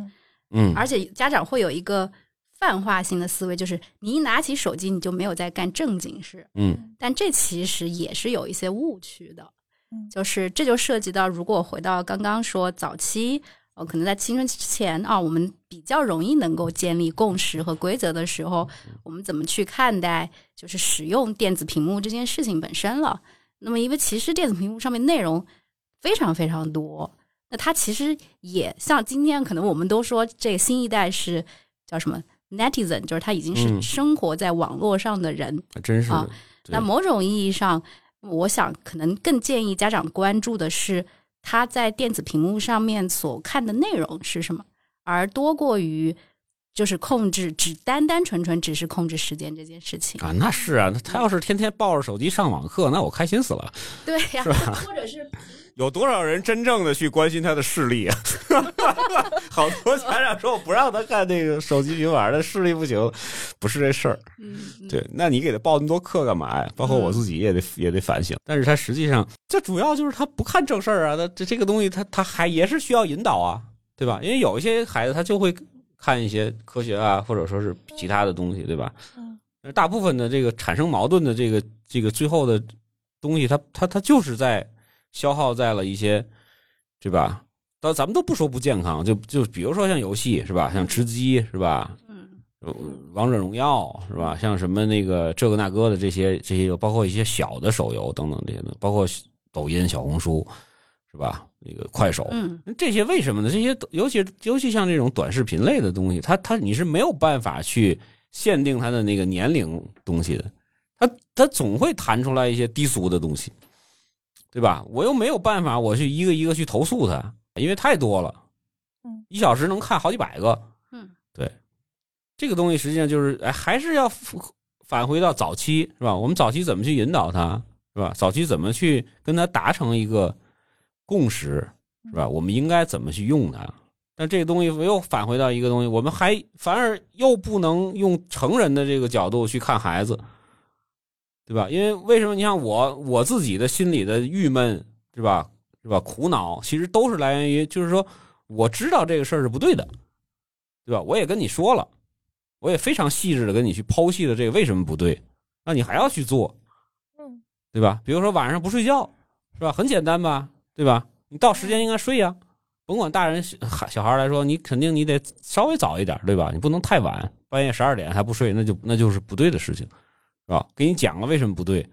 嗯，而且家长会有一个泛化性的思维，就是你一拿起手机你就没有在干正经事，嗯。但这其实也是有一些误区的嗯，就是这就涉及到，如果回到刚刚说早期，呃，可能在青春期之前啊，我们比较容易能够建立共识和规则的时候，我们怎么去看待就是使用电子屏幕这件事情本身了？那么，因为其实电子屏幕上面内容非常非常多，那它其实也像今天可能我们都说这个新一代是叫什么 netizen，就是他已经是嗯。生活在网络上的人，还真是啊，那某种意义上，我想可能更建议家长关注的是他在电子屏幕上面所看的内容是什么，而多过于就是控制只单单纯纯只是控制时间这件事情。啊，那是啊，他要是天天抱着手机上网课，那我开心死了。对呀、或者是有多少人真正的去关心他的视力啊？好多家长说我不让他看那个手机平板，他视力不行，不是这事儿。嗯，对，那你给他报那么多课干嘛呀？包括我自己也得、也得反省。但是他实际上，这主要就是他不看正事儿啊，他这这个东西他他还也是需要引导啊，对吧？因为有一些孩子他就会看一些科学啊，或者说是其他的东西，对吧？嗯，大部分的这个产生矛盾的这个这个最后的东西，他他他就是在消耗在了一些，对吧？但咱们都不说不健康，就就比如说像游戏是吧，像吃鸡是吧，嗯呃王者荣耀是吧？像什么那个这个那个的这些这些，包括一些小的手游等等这些的，包括抖音、小红书是吧？那个快手，嗯这些为什么呢？这些尤其尤其像这种短视频类的东西，它它你是没有办法去限定它的那个年龄东西的，它它总会弹出来一些低俗的东西，对吧？我又没有办法，我去一个一个去投诉他，因为太多了，嗯，一小时能看好几百个，嗯，对，这个东西实际上就是，哎，还是要返回到早期，是吧？我们早期怎么去引导他，是吧？早期怎么去跟他达成一个共识，是吧？我们应该怎么去用它？但这个东西又返回到一个东西，我们还反而又不能用成人的这个角度去看孩子，对吧？因为为什么？你像我我自己的心里的郁闷，是吧？是吧？苦恼其实都是来源于，就是说我知道这个事儿是不对的，对吧？我也跟你说了，我也非常细致的跟你去剖析了这个为什么不对，那你还要去做，嗯对吧？比如说晚上不睡觉，是吧？很简单吧，对吧？你到时间应该睡呀、甭管大人孩小孩来说，你肯定你得稍微早一点，对吧？你不能太晚，半夜十二点还不睡，那就那就是不对的事情，是吧？给你讲了为什么不对，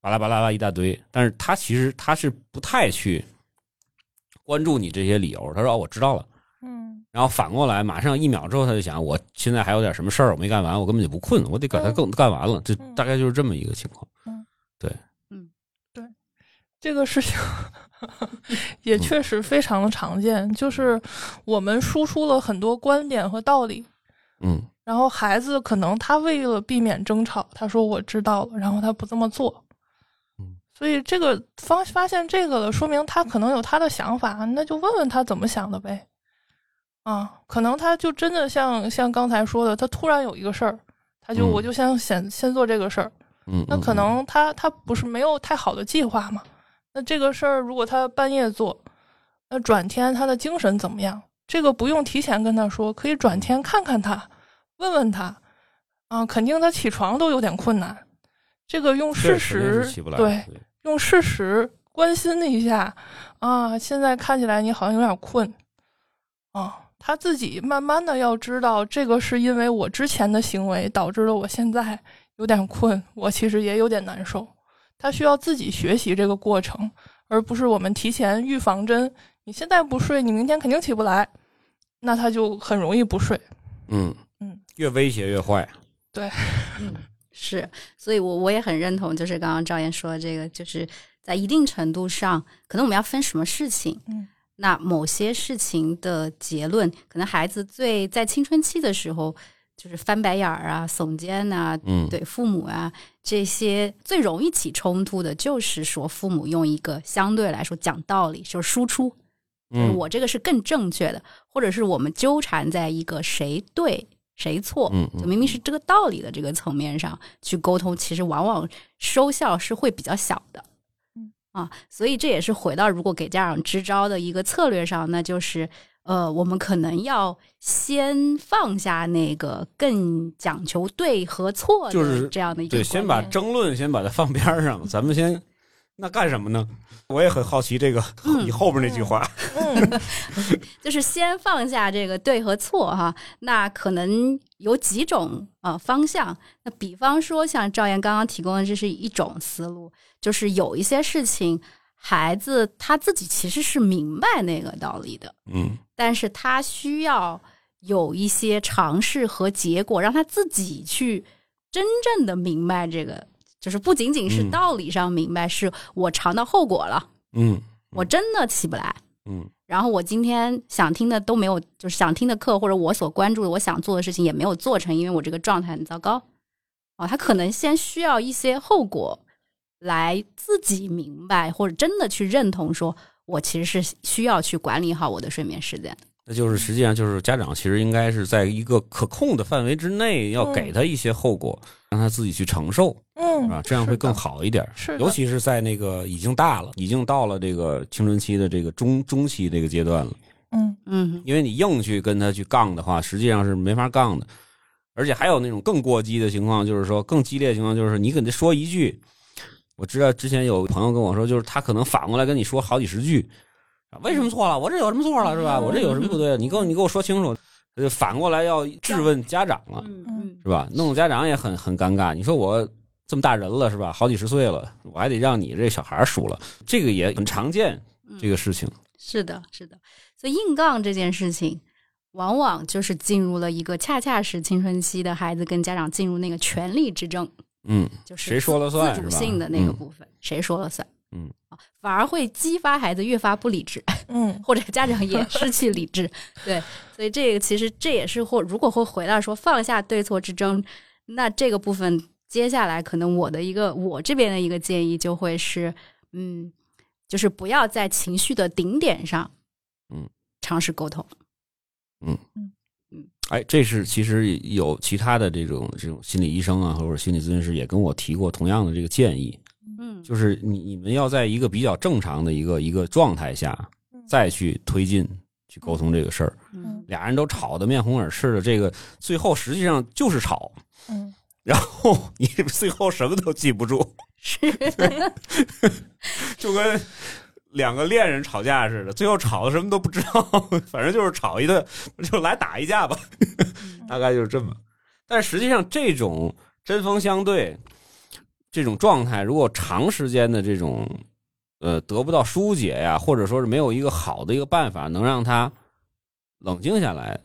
巴拉巴拉巴拉一大堆，但是他其实他是不太去关注你这些理由，他说哦，我知道了。嗯然后反过来，马上一秒之后他就想，我现在还有点什么事儿我没干完，我根本就不困，我得把它更干完了，这嗯大概就是这么一个情况。嗯，对，嗯，对这个事情 也确实非常的常见，就是我们输出了很多观点和道理，嗯然后孩子可能他为了避免争吵，他说我知道了，然后他不这么做。嗯，所以这个发发现这个了，说明他可能有他的想法，那就问问他怎么想的呗。啊，可能他就真的像像刚才说的，他突然有一个事儿，他就、嗯我就想先先做这个事儿，嗯，那可能他他不是没有太好的计划嘛？那这个事儿如果他半夜做，那转天他的精神怎么样？这个不用提前跟他说，可以转天看看他，问问他。啊，肯定他起床都有点困难。这个用事实对，用事实关心一下啊。现在看起来你好像有点困啊。他自己慢慢的要知道，这个是因为我之前的行为导致了我现在有点困，我其实也有点难受。他需要自己学习这个过程，而不是我们提前预防针。你现在不睡，你明天肯定起不来，那他就很容易不睡。嗯嗯，越威胁越坏。嗯，是，所以我我也很认同，就是刚刚赵岩说的这个，就是在一定程度上，可能我们要分什么事情。嗯，那某些事情的结论，可能孩子最在青春期的时候，就是翻白眼儿啊、耸肩呐、嗯，对父母啊这些最容易起冲突的，就是说父母用一个相对来说讲道理，就是输出，嗯，我这个是更正确的，或者是我们纠缠在一个谁对谁错，嗯嗯。就明明是这个道理的这个层面上去沟通，其实往往收效是会比较小的。嗯。啊，所以这也是回到如果给家长支招的一个策略上，那就是呃，我们可能要先放下那个更讲求对和错就是的这样的一个对，先把争论先把它放边上，咱们先那干什么呢？我也很好奇这个嗯 你后边那句话。嗯 就是先放下这个对和错哈，那可能有几种呃方向。那比方说，像赵岩刚刚提供的，这是一种思路，就是有一些事情，孩子他自己其实是明白那个道理的，嗯但是他需要有一些尝试和结果，让他自己去真正的明白这个，就是不仅仅是嗯道理上明白，是我尝到后果了，嗯我真的起不来。嗯然后我今天想听的都没有，就是想听的课或者我所关注的、我想做的事情也没有做成，因为我这个状态很糟糕。哦，他可能先需要一些后果来自己明白，或者真的去认同，说我其实是需要去管理好我的睡眠时间。那就是实际上就是家长其实应该是在一个可控的范围之内，要给他一些后果，让他自己去承受，是嗯啊？这样会更好一点。是的尤其是在那个已经大了，已经到了这个青春期的这个中中期这个阶段了。嗯嗯因为你硬去跟他去杠的话，实际上是没法杠的。而且还有那种更过激的情况，就是说更激烈的情况，就是你跟他说一句，我知道之前有朋友跟我说，就是他可能反过来跟你说好几十句，啊为什么错了？我这有什么错了是吧？我这有什么不对？你给我你给我说清楚。反过来要质问家长了，嗯嗯是吧？弄得家长也很很尴尬。你说我这么大人了是吧？好几十岁了，我还得让你这小孩输了，这个也很常见嗯，这个事情。是的，是的。所以硬杠这件事情，往往就是进入了一个恰恰是青春期的孩子跟家长进入那个权力之争。嗯，就是谁说了算自主性的那个嗯部分，谁说了算？嗯啊，反而会激发孩子越发不理智，嗯 或者家长也失去理智。对，所以这个其实这也是或如果会回到说放下对错之争，那这个部分接下来可能我的一个我这边的一个建议就会是，嗯，就是不要在情绪的顶点上，嗯，尝试沟通。嗯。嗯。哎，这是其实有其他的这种这种心理医生啊，或者心理咨询师也跟我提过同样的这个建议，嗯，就是你你们要在一个比较正常的一个一个状态下，再去推进去沟通这个事儿。嗯。俩人都吵得面红耳赤的，这个最后实际上就是吵，嗯然后你最后什么都记不住，是，就跟两个恋人吵架似的，最后吵的什么都不知道，反正就是吵一顿，就来打一架吧，大概就是这么。但实际上，这种针锋相对这种状态，如果长时间的这种呃得不到疏解呀，或者说是没有一个好的一个办法能让他冷静下来，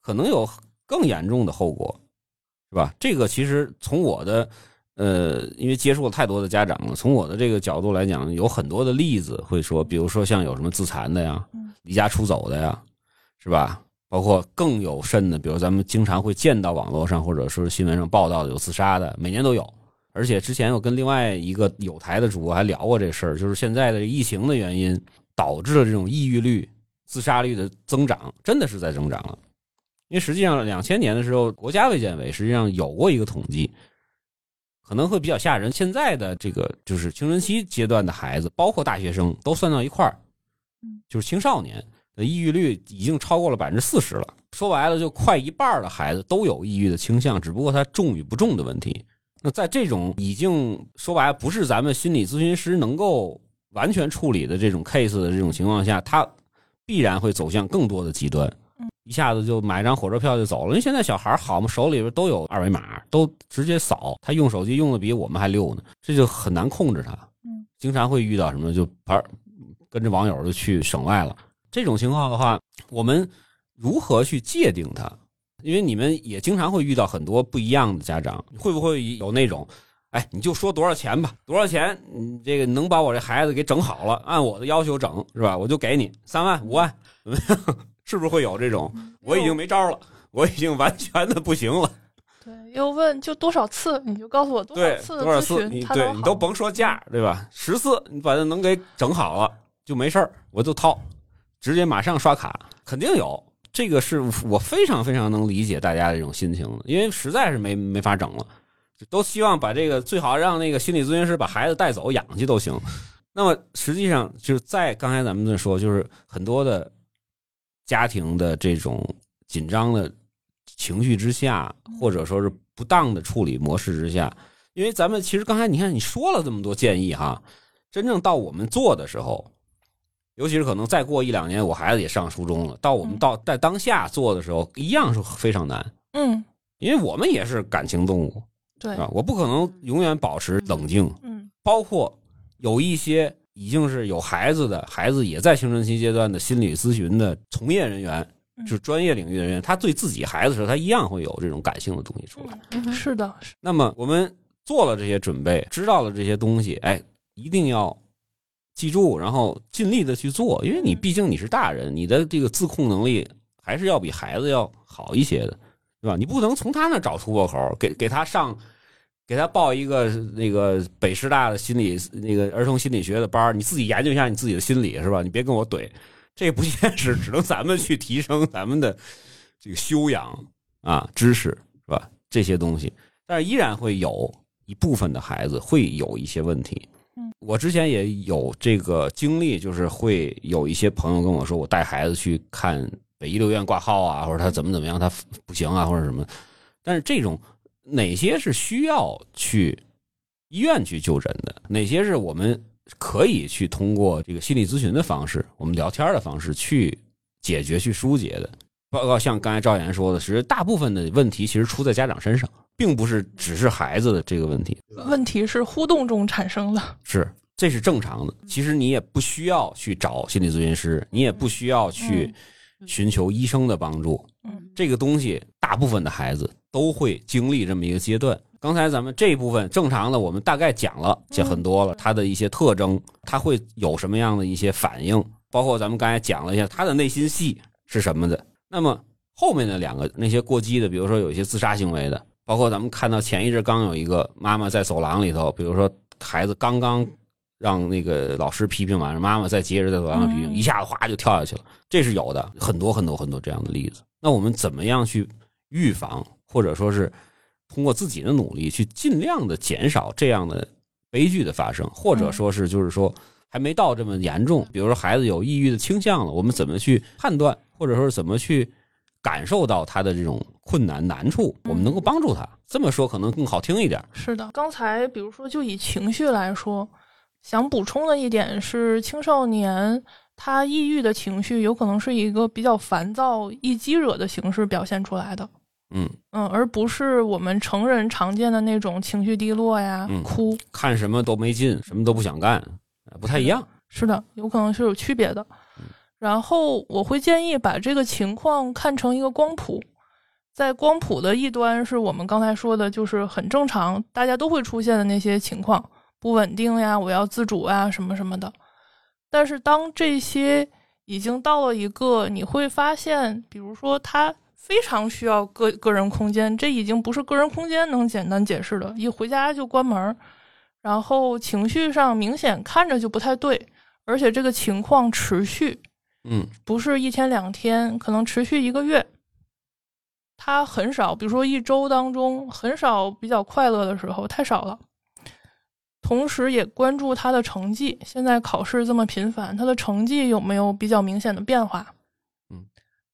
可能有更严重的后果，是吧？这个其实从我的呃，因为接触了太多的家长了，从我的这个角度来讲，有很多的例子会说，比如说像有什么自残的呀嗯，离家出走的呀，是吧？包括更有甚的，比如咱们经常会见到网络上或者说是新闻上报道的有自杀的，每年都有。而且之前我跟另外一个有台的主播还聊过这事儿，就是现在的疫情的原因导致了这种抑郁率、自杀率的增长，真的是在增长了。因为实际上两千年的时候，国家卫健委实际上有过一个统计，可能会比较吓人。现在的这个就是青春期阶段的孩子，包括大学生，都算到一块儿嗯，就是青少年的抑郁率已经超过了百分之四十了。说白了，就快一半的孩子都有抑郁的倾向，只不过他重与不重的问题。那在这种已经说白了不是咱们心理咨询师能够完全处理的这种 case 的这种情况下，他必然会走向更多的极端。一下子就买张火车票就走了，因为现在小孩好嘛，手里边都有二维码，都直接扫，他用手机用的比我们还溜呢，这就很难控制他。嗯，经常会遇到什么就玩，跟着网友就去省外了。这种情况的话，我们如何去界定他？因为你们也经常会遇到很多不一样的家长，会不会有那种，哎，你就说多少钱吧，多少钱，你这个能把我这孩子给整好了，按我的要求整是吧？我就给你三万五万，怎么样？是不是会有这种？我已经没招了，我已经完全的不行了。对，又问就多少次，你就告诉我多少，次多少次你对你都甭说价，对吧？十次你把它能给整好了就没事儿，我就掏，直接马上刷卡，肯定有。这个是我非常非常能理解大家的这种心情的，因为实在是没没法整了，都希望把这个最好让那个心理咨询师把孩子带走养去都行。那么实际上就是在刚才咱们在说，就是很多的家庭的这种紧张的情绪之下，或者说是不当的处理模式之下，因为咱们其实刚才你看你说了这么多建议哈，真正到我们做的时候，尤其是可能再过一两年，我孩子也上初中了，到我们嗯。到在当下做的时候，一样是非常难，嗯，因为我们也是感情动物对，啊，我不可能永远保持冷静，嗯。包括有一些已经是有孩子的孩子也在青春期阶段的心理咨询的从业人员，嗯就是专业领域的人员，他对自己孩子的时候，他一样会有这种感性的东西出来。嗯是的，是那么我们做了这些准备，知道了这些东西，哎，一定要记住，然后尽力的去做，因为你毕竟你是大人，你的这个自控能力还是要比孩子要好一些的，对吧？你不能从他那找突破口，给给他上。给他报一个那个北师大的心理那个儿童心理学的班儿你自己研究一下你自己的心理是吧？你别跟我怼，这不现实，只能咱们去提升咱们的这个修养啊、知识是吧？这些东西，但是依然会有一部分的孩子会有一些问题。嗯，我之前也有这个经历，就是会有一些朋友跟我说，我带孩子去看北医六院挂号啊，或者他怎么怎么样，他不行啊，或者什么。但是这种哪些是需要去医院去就诊的，哪些是我们可以去通过这个心理咨询的方式，我们聊天的方式去解决、去疏解的。包括像刚才赵岩说的，其实大部分的问题其实出在家长身上，并不是只是孩子的这个问题。问题是互动中产生的，是，这是正常的。其实你也不需要去找心理咨询师，你也不需要去寻求医生的帮助。嗯这个东西，大部分的孩子都会经历这么一个阶段。刚才咱们这一部分正常的，我们大概讲了，讲很多了，他的一些特征，他会有什么样的一些反应，包括咱们刚才讲了一下他的内心戏是什么的。那么后面的两个那些过激的，比如说有一些自杀行为的，包括咱们看到前一阵刚有一个妈妈在走廊里头，比如说孩子刚刚让那个老师批评完，妈妈再接着在走廊上批评，嗯一下子哗就跳下去了，这是有的，很多很多很多这样的例子。那我们怎么样去预防，或者说是通过自己的努力去尽量的减少这样的悲剧的发生，或者说是就是说还没到这么严重，比如说孩子有抑郁的倾向了，我们怎么去判断，或者说是怎么去感受到他的这种困难难处，我们能够帮助他。这么说可能更好听一点。是的，刚才比如说就以情绪来说，想补充的一点是，青少年他抑郁的情绪有可能是一个比较烦躁、易激惹的形式表现出来的，嗯，嗯，而不是我们成人常见的那种情绪低落呀、嗯哭。看什么都没劲，什么都不想干，不太一样。是的，有可能是有区别的。然后我会建议把这个情况看成一个光谱，在光谱的一端是我们刚才说的，就是很正常，大家都会出现的那些情况，不稳定呀，我要自主啊，什么什么的。但是当这些已经到了一个，你会发现，比如说他非常需要个个人空间，这已经不是个人空间能简单解释的，一回家就关门，然后情绪上明显看着就不太对，而且这个情况持续，嗯不是一天两天，可能持续一个月。他很少，比如说一周当中很少比较快乐的时候，太少了。同时也关注他的成绩，现在考试这么频繁，他的成绩有没有比较明显的变化？嗯，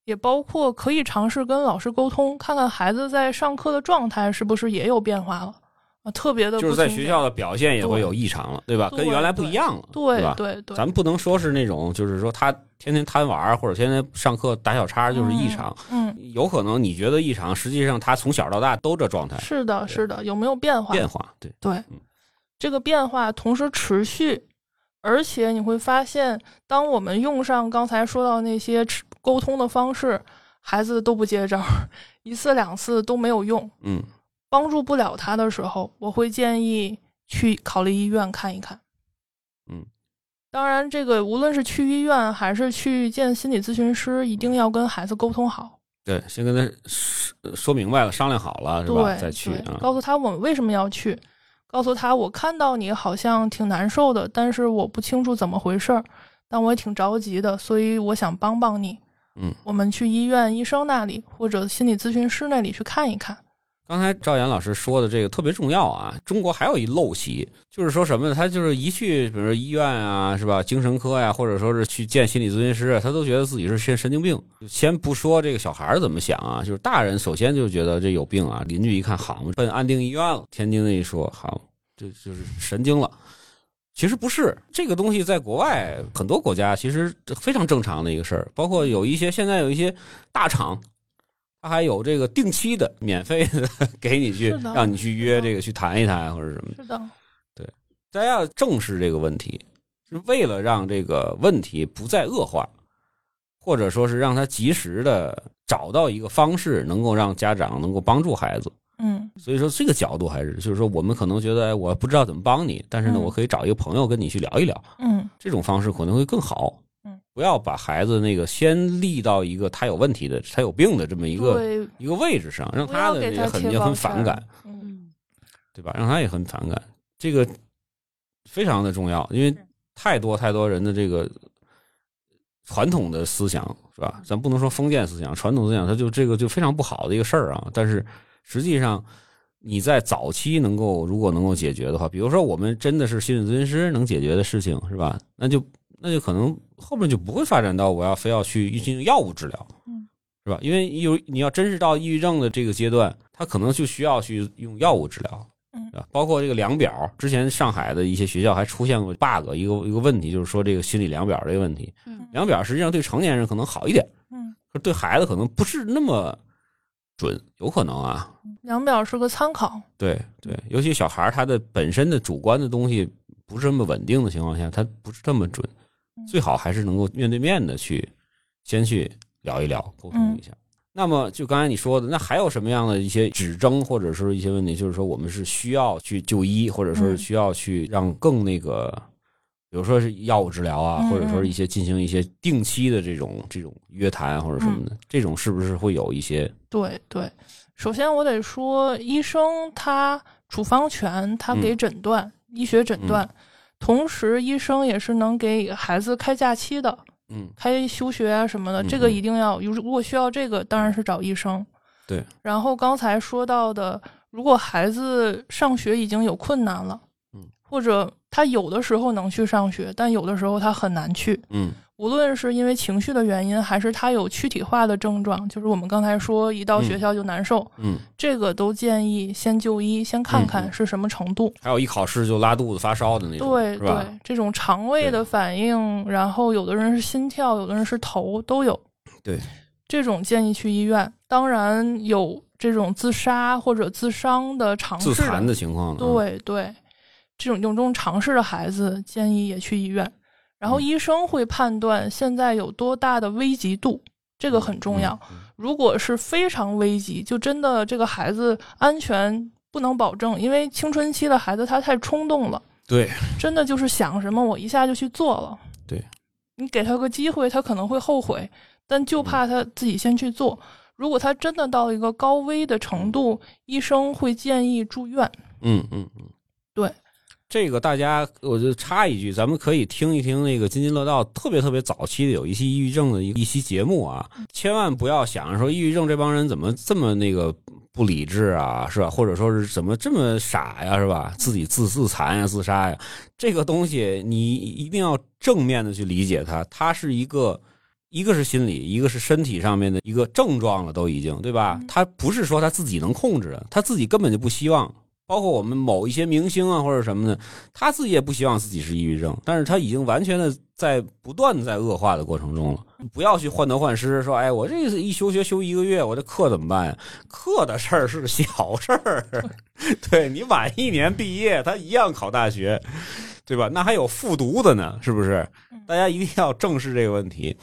也包括可以尝试跟老师沟通，看看孩子在上课的状态是不是也有变化了啊？特别的就是在学校的表现也会有异常了，对吧？跟原来不一样了，对吧？对对，咱们不能说是那种，就是说他天天贪玩或者天天上课打小差就是异常，嗯，有可能你觉得异常，实际上他从小到大都这状态嗯，是的，是的，有没有变化？变化，对，对嗯，这个变化同时持续，而且你会发现，当我们用上刚才说到那些沟通的方式，孩子都不接招，一次两次都没有用，嗯帮助不了他的时候，我会建议去考虑医院看一看。嗯，当然，这个无论是去医院还是去见心理咨询师，一定要跟孩子沟通好。对，先跟他说说明白了，商量好了是吧？对，再去啊，告诉他我们为什么要去，告诉他我看到你好像挺难受的，但是我不清楚怎么回事儿，但我也挺着急的，所以我想帮帮你。嗯，我们去医院医生那里或者心理咨询师那里去看一看。刚才赵岩老师说的这个特别重要啊！中国还有一陋习，就是说什么呢？他就是一去，比如说医院啊，是吧？精神科呀、或者说是去见心理咨询师，他都觉得自己是神神经病。先不说这个小孩怎么想啊，就是大人首先就觉得这有病啊。邻居一看，好嘛，奔安定医院了。天津的一说，好，这就是神经了。其实不是，这个东西在国外很多国家其实非常正常的一个事儿，包括有一些现在有一些大厂，它还有这个定期的免费的给你去让你去约这个去谈一谈或者什么的。是的，大家要正视这个问题，是为了让这个问题不再恶化，或者说是让他及时的找到一个方式，能够让家长能够帮助孩子。嗯所以说这个角度还是就是说，我们可能觉得哎我不知道怎么帮你，但是呢，嗯我可以找一个朋友跟你去聊一聊，嗯这种方式可能会更好。嗯，不要把孩子那个先立到一个他有问题的、他有病的这么一个，一个位置上，让他的要给他那个很也很反感，对吧？让他也很反感，这个非常的重要，因为太多太多人的这个传统的思想是吧？咱不能说封建思想，传统思想他就这个就非常不好的一个事儿啊。但是实际上你在早期能够如果能够解决的话，比如说我们真的是心理咨询师能解决的事情是吧？那就那就可能后面就不会发展到我要非要去进行药物治疗，嗯，是吧？因为有你要真是到抑郁症的这个阶段，他可能就需要去用药物治疗。嗯啊，包括这个量表，之前上海的一些学校还出现过 bug，一个一个问题，就是说这个心理量表这个问题，嗯量表实际上对成年人可能好一点，嗯，可对孩子可能不是那么准，有可能啊。量表是个参考。对对，尤其小孩他的本身的主观的东西不是那么稳定的情况下，他不是这么准，嗯最好还是能够面对面的去先去聊一聊，沟通一下。那么就刚才你说的，那还有什么样的一些指征或者说一些问题？就是说我们是需要去就医，或者说是嗯。需要去让更那个，比如说是药物治疗啊，嗯或者说是一些进行一些定期的这种这种约谈或者什么嗯。的，这种是不是会有一些？对对，首先我得说，医生他处方权，他给诊断、医学诊断，同时医生也是能给孩子开假期的，嗯开休学啊什么的，嗯这个嗯一定要。如如果需要这个，当然是找医生。对。然后刚才说到的，如果孩子上学已经有困难了，嗯，或者他有的时候能去上学，但有的时候他很难去。嗯无论是因为情绪的原因，还是他有躯体化的症状，就是我们刚才说一到学校就难受，嗯，这个都建议先就医，先看看是什么程度。还有一考试就拉肚子发烧的那种，对？对，这种肠胃的反应，然后有的人是心跳，有的人是头，都有。对，这种建议去医院。当然有这种自杀或者自伤的尝试自残的情况呢，对对，这种用这种尝试的孩子，建议也去医院。然后嗯医生会判断现在有多大的危急度，这个很重要。如果是非常危急，就真的这个孩子安全不能保证，因为青春期的孩子他太冲动了，对，真的就是想什么我一下就去做了。对，你给他个机会，他可能会后悔，但就怕他自己先去做。如果他真的到一个高危的程度，医生会建议住院。嗯嗯嗯，对，这个大家我就插一句，咱们可以听一听那个津津乐道特别特别早期的有一期抑郁症的一一期节目啊，千万不要想着说抑郁症这帮人怎么这么那个不理智啊，是吧？或者说是怎么这么傻呀，是吧？自己自自残呀、自杀呀，这个东西你一定要正面的去理解它，它是一个。一个是心理，一个是身体上面的一个症状了，都已经对吧？他不是说他自己能控制的，他自己根本就不希望。包括我们某一些明星啊，或者什么的，他自己也不希望自己是抑郁症，但是他已经完全的在不断的在恶化的过程中了。不要去患得患失，说哎，我这一休学休一个月，我这课怎么办呀？课的事儿是小事儿，对你晚一年毕业，他一样考大学，对吧？那还有复读的呢，是不是？大家一定要正视这个问题。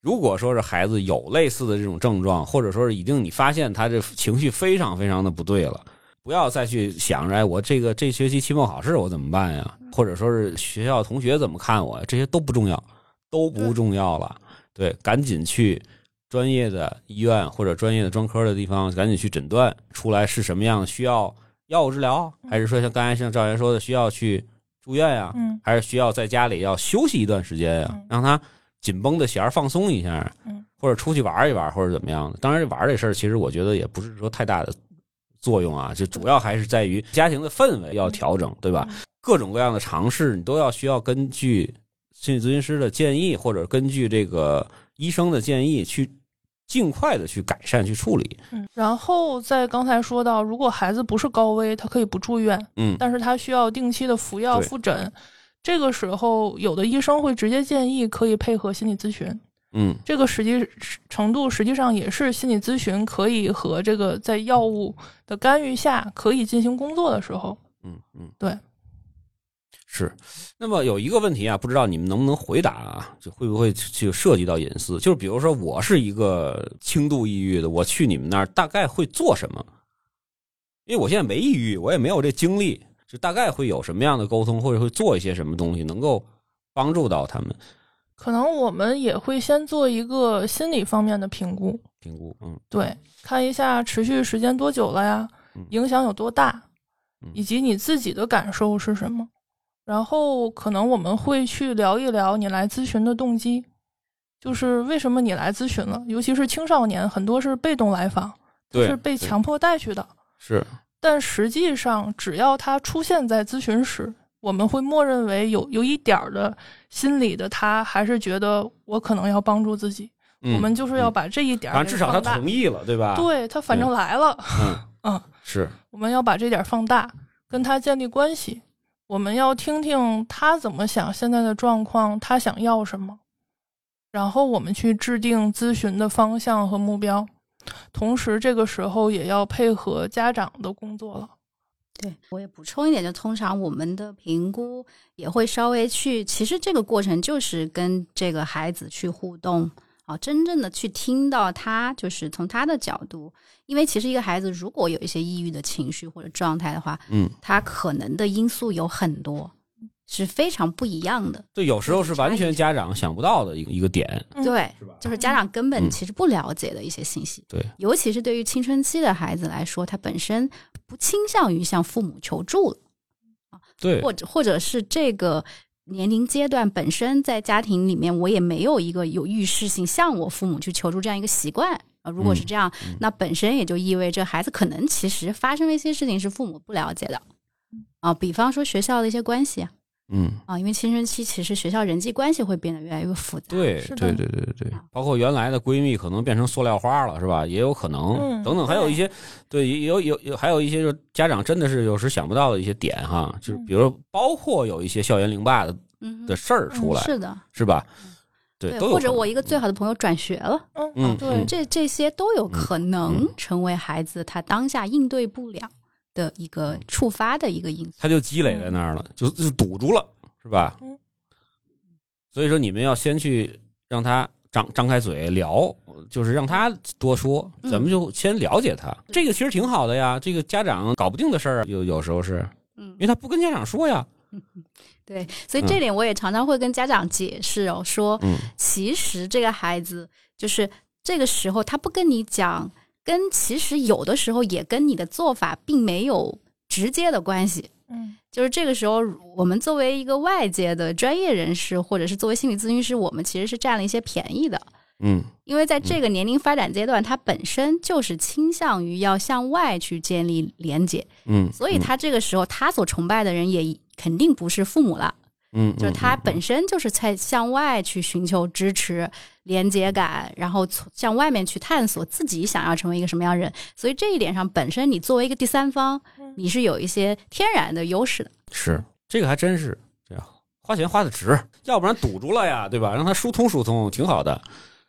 如果说是孩子有类似的这种症状，或者说是已经你发现他这情绪非常非常的不对了，不要再去想着哎，我这个这学期期末考试我怎么办呀？或者说是学校同学怎么看我？这些都不重要，都不重要了。对，赶紧去专业的医院或者专业的专科的地方，赶紧去诊断出来是什么样，需要药物治疗，还是说像刚才像赵岩说的需要去住院呀？嗯，还是需要在家里要休息一段时间呀？让他。紧绷的弦儿放松一下，嗯，或者出去玩一玩，或者怎么样的。当然，玩这事儿其实我觉得也不是说太大的作用啊，就主要还是在于家庭的氛围要调整，对吧？各种各样的尝试，你都要需要根据心理咨询师的建议，或者根据这个医生的建议去尽快的去改善、去处理。嗯，然后在刚才说到，如果孩子不是高危，他可以不住院，嗯，但是他需要定期的服药、复诊。这个时候，有的医生会直接建议可以配合心理咨询。嗯，这个实际程度实际上也是心理咨询可以和这个在药物的干预下可以进行工作的时候。嗯嗯，对，是。那么有一个问题啊，不知道你们能不能回答啊？就会不会就涉及到隐私？就是比如说，我是一个轻度抑郁的，我去你们那儿大概会做什么？因为我现在没抑郁，我也没有这经历。就大概会有什么样的沟通，或者会做一些什么东西，能够帮助到他们？可能我们也会先做一个心理方面的评估。评估，嗯，对，看一下持续时间多久了呀，影响有多大，以及你自己的感受是什么。然后可能我们会去聊一聊你来咨询的动机，就是为什么你来咨询了？尤其是青少年，很多是被动来访，是被强迫带去的。是。但实际上，只要他出现在咨询室，我们会默认为有有一点儿的心理的，他还是觉得我可能要帮助自己。我们就是要把这一点，反正至少他同意了，对吧？对他反正来了，嗯嗯，是。我们要把这点放大，跟他建立关系。我们要听听他怎么想，现在的状况，他想要什么，然后我们去制定咨询的方向和目标。同时，这个时候也要配合家长的工作了。对。我也补充一点，就通常我们的评估也会稍微去，其实这个过程就是跟这个孩子去互动啊，真正的去听到他，就是从他的角度，因为其实一个孩子如果有一些抑郁的情绪或者状态的话，嗯，他可能的因素有很多。是非常不一样的，对，有时候是完全家长想不到的一个一个点，对，就是家长根本其实不了解的一些信息，对，尤其是对于青春期的孩子来说，他本身不倾向于向父母求助了，啊，对，或者或者是这个年龄阶段本身在家庭里面，我也没有一个有预示性向我父母去求助这样一个习惯啊，如果是这样，那本身也就意味着孩子可能其实发生了一些事情是父母不了解的，啊，比方说学校的一些关系啊。嗯啊，因为青春期其实学校人际关系会变得越来越复杂。对对对对对包括原来的闺蜜可能变成塑料花了，是吧？也有可能等等，还有一些对有有有还有一些就家长真的是有时想不到的一些点哈，就是比如包括有一些校园凌霸的的事儿出来，是的，是吧？对，或者我一个最好的朋友转学了，嗯，对，这这些都有可能成为孩子他当下应对不了。的一个触发的一个因素，他就积累在那儿了，就就堵住了，是吧？嗯。所以说，你们要先去让他张张开嘴聊，就是让他多说，嗯咱们就先了解他。这个其实挺好的呀，这个家长搞不定的事儿，有有时候是嗯因为他不跟家长说呀。对，所以这点我也常常会跟家长解释哦，说嗯其实这个孩子就是这个时候他不跟你讲，跟其实有的时候也跟你的做法并没有直接的关系。嗯。就是这个时候，我们作为一个外界的专业人士，或者是作为心理咨询师，我们其实是占了一些便宜的。嗯。因为在这个年龄发展阶段，他本身就是倾向于要向外去建立连接，嗯，所以他这个时候他所崇拜的人也肯定不是父母了，嗯，嗯就是他嗯本身就是在向外去寻求支持、连接感，然后从向外面去探索自己想要成为一个什么样的人。所以这一点上，本身你作为一个第三方，你是有一些天然的优势的。是这个还真是这样，花钱花的值，要不然堵住了呀，对吧？让他疏通疏通，挺好的。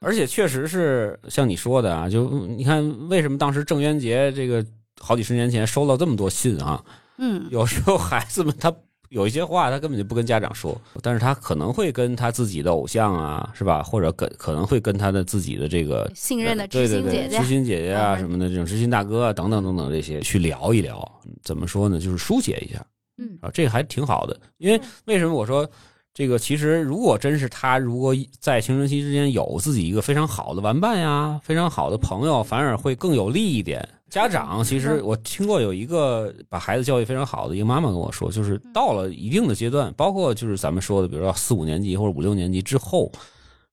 而且确实是像你说的啊，就你看为什么当时郑渊洁这个好几十年前收到这么多信啊？嗯，有时候孩子们他有一些话他根本就不跟家长说，但是他可能会跟他自己的偶像啊，是吧？或者跟可能会跟他的自己的这个信任的知对对对心姐姐知，心姐姐啊嗯什么的，这种知心大哥啊等等等等这些去聊一聊，怎么说呢？就是疏解一下。嗯啊，这个还挺好的。因为为什么我说这个？其实如果真是他，如果在青春期之间有自己一个非常好的玩伴呀，非常好的朋友，反而会更有利一点。家长其实我听过有一个把孩子教育非常好的一个妈妈跟我说，就是到了一定的阶段，包括就是咱们说的，比如说四五年级或者五六年级之后，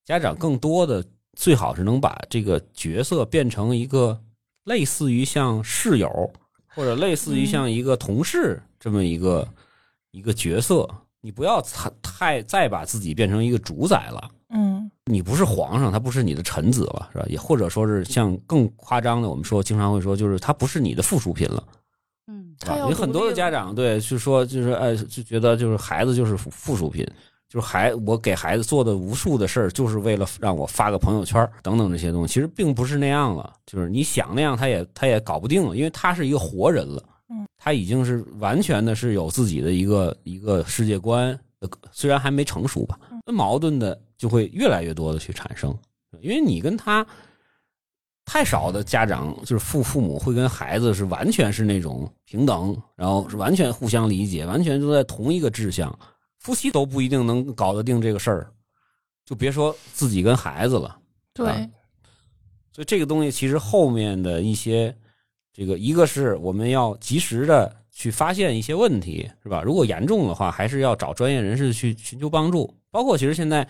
家长更多的最好是能把这个角色变成一个类似于像室友或者类似于像一个同事这么一个一个角色，你不要太太再把自己变成一个主宰了。嗯你不是皇上，他不是你的臣子了，是吧？也或者说是像更夸张的，我们说经常会说，就是他不是你的附属品了。嗯有很多的家长对，就说就是哎，就觉得就是孩子就是附附属品，就是孩我给孩子做的无数的事儿，就是为了让我发个朋友圈等等这些东西，其实并不是那样了。就是你想那样，他也他也搞不定了，因为他是一个活人了，嗯，他已经是完全的是有自己的一个一个世界观，呃虽然还没成熟吧，那矛盾的就会越来越多的去产生，因为你跟他。太少的家长就是父父母会跟孩子是完全是那种平等，然后是完全互相理解，完全都在同一个志向，夫妻都不一定能搞得定这个事儿，就别说自己跟孩子了。对啊所以这个东西其实后面的一些，这个一个是我们要及时的去发现一些问题，是吧？如果严重的话，还是要找专业人士去寻求帮助。包括其实现在，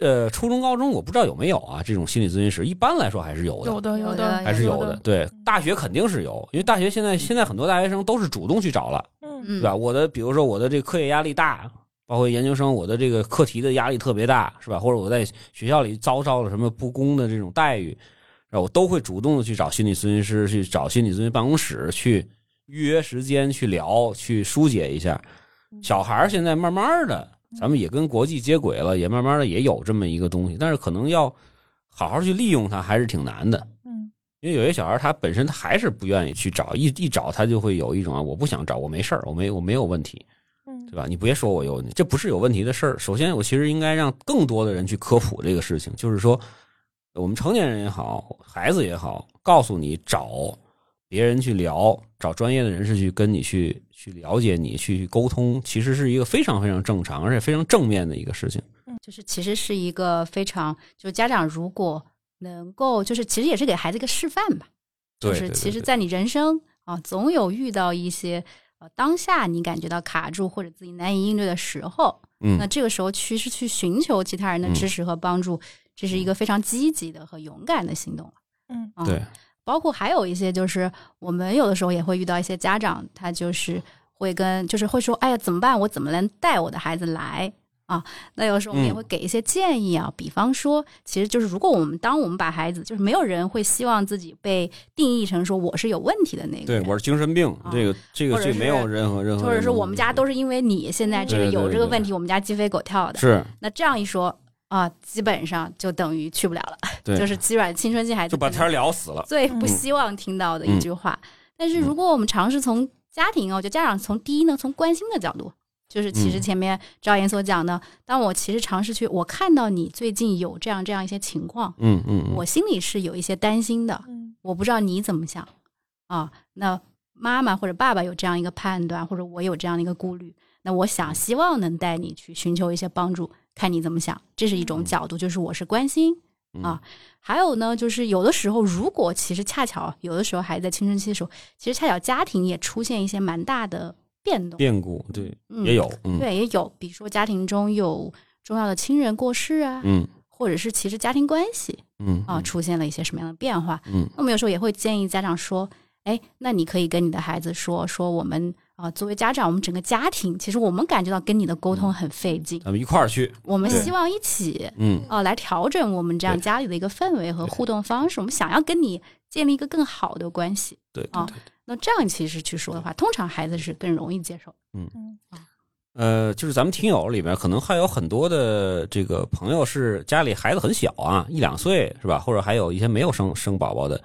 呃，初中、高中我不知道有没有啊，这种心理咨询师，一般来说还是有的。有的有的的还是有的。的，对，大学肯定是有，因为大学现在现在很多大学生都是主动去找了，嗯嗯对吧？我的比如说我的这个课业压力大，包括研究生，我的这个课题的压力特别大，是吧？或者我在学校里遭受了什么不公的这种待遇，然后我都会主动的去找心理咨询师，去找心理咨询办公室去预约时间去聊，去疏解一下。小孩现在慢慢的，咱们也跟国际接轨了，也慢慢的也有这么一个东西，但是可能要好好去利用它，还是挺难的。嗯因为有些小孩他本身他还是不愿意去找，一一找他就会有一种啊，我不想找，我没事儿，我没我没有问题，嗯对吧？你别说我有，这不是有问题的事儿。首先，我其实应该让更多的人去科普这个事情，就是说，我们成年人也好，孩子也好，告诉你找别人去聊，找专业的人士去跟你去去了解你，去沟通，其实是一个非常非常正常而且非常正面的一个事情。嗯就是其实是一个非常，就家长如果能够，就是其实也是给孩子一个示范吧。就是对对对对其实在你人生啊，总有遇到一些呃当下你感觉到卡住或者自己难以应对的时候，嗯那这个时候其实去寻求其他人的支持和帮助，这是一个非常积极的和勇敢的行动。嗯啊对，包括还有一些就是我们有的时候也会遇到一些家长，他就是会跟就是会说，哎呀怎么办？我怎么能带我的孩子来？啊，那有时候我们也嗯会给一些建议啊，比方说，其实就是如果我们当我们把孩子，就是没有人会希望自己被定义成说我是有问题的那个对，我是精神病，啊这个这个这没有任何任何，或者说我们家都是因为你现在这个有这个问题，我们家鸡飞狗跳的。是那这样一说啊，基本上就等于去不了了，对，就是基本上青春期孩子就把天聊死了。最不嗯希望听到的一句话。但是如果我们尝试从家庭我觉得家长从第一呢，从关心的角度就是其实嗯前面赵岩所讲的，当我其实尝试去，我看到你最近有这样这样一些情况，嗯嗯嗯，我心里是有一些担心的，嗯我不知道你怎么想啊。那妈妈或者爸爸有这样一个判断，或者我有这样的一个顾虑，那我想希望能带你去寻求一些帮助，看你怎么想，这是一种角度，就是我是关心嗯。啊。还有呢，就是有的时候，如果其实恰巧有的时候孩子在青春期的时候，其实恰巧家庭也出现一些蛮大的变动，变故对嗯也有，嗯。对，也有，比如说家庭中有重要的亲人过世啊，嗯。或者是其实家庭关系嗯啊出现了一些什么样的变化，嗯。那我们有时候也会建议家长说，哎，那你可以跟你的孩子说，说我们啊、作为家长，我们整个家庭，其实我们感觉到跟你的沟通很费劲，咱们一块儿去，我们希望一起嗯啊、来调整我们这样家里的一个氛围和互动方式，我们想要跟你建立一个更好的关系。啊对对对。那这样其实去说的话，通常孩子是更容易接受。嗯呃，就是咱们听友里面可能还有很多的这个朋友是家里孩子很小啊，一两岁是吧？或者还有一些没有生生宝宝的，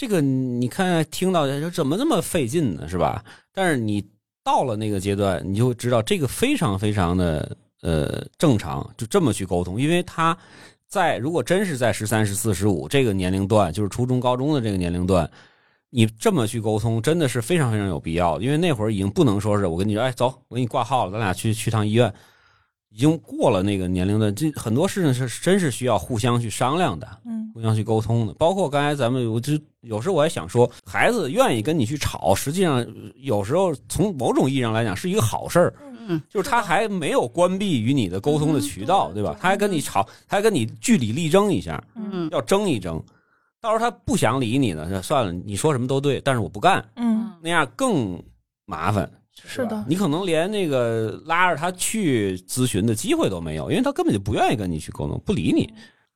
这个你看听到说怎么那么费劲呢，是吧？但是你到了那个阶段，你就知道这个非常非常的呃正常，就这么去沟通，因为他在如果真是在十三、十四、十五这个年龄段，就是初中、高中的这个年龄段。你这么去沟通，真的是非常非常有必要，因为那会儿已经不能说是我跟你说，哎，走，我给你挂号了，咱俩去去趟医院，已经过了那个年龄段，这很多事情是真是需要互相去商量的，嗯互相去沟通的。包括刚才咱们，我就有时候我也想说，孩子愿意跟你去吵，实际上有时候从某种意义上来讲是一个好事儿，嗯，就是他还没有关闭与你的沟通的渠道，嗯对吧？他还跟你吵，他还跟你据理力争一下，嗯要争一争。到时候他不想理你呢，那算了，你说什么都对，但是我不干，嗯，那样更麻烦。是的，你可能连那个拉着他去咨询的机会都没有，因为他根本就不愿意跟你去沟通，不理你。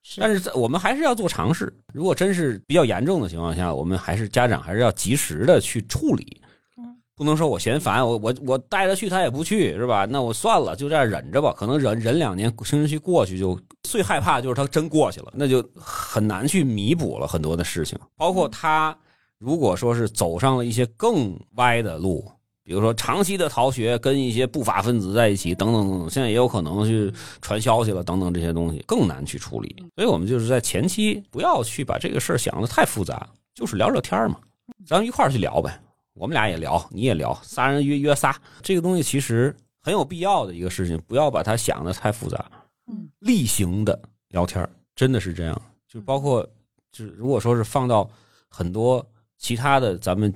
是但是在我们还是要做尝试。如果真是比较严重的情况下，我们还是家长还是要及时的去处理嗯，不能说我嫌烦，我我我带着去他也不去，是吧？那我算了，就这样忍着吧。可能忍忍两年，青春期过去就最害怕就是他真过去了，那就很难去弥补了很多的事情，包括他如果说是走上了一些更歪的路。比如说长期的逃学，跟一些不法分子在一起，等等等等，现在也有可能去传消息了，等等这些东西更难去处理。所以我们就是在前期不要去把这个事儿想的太复杂，就是聊聊天儿嘛，咱们一块儿去聊呗。我们俩也聊，你也聊，仨人约约仨，这个东西其实很有必要的一个事情，不要把它想的太复杂。嗯，例行的聊天真的是这样，就是包括就是如果说是放到很多其他的咱们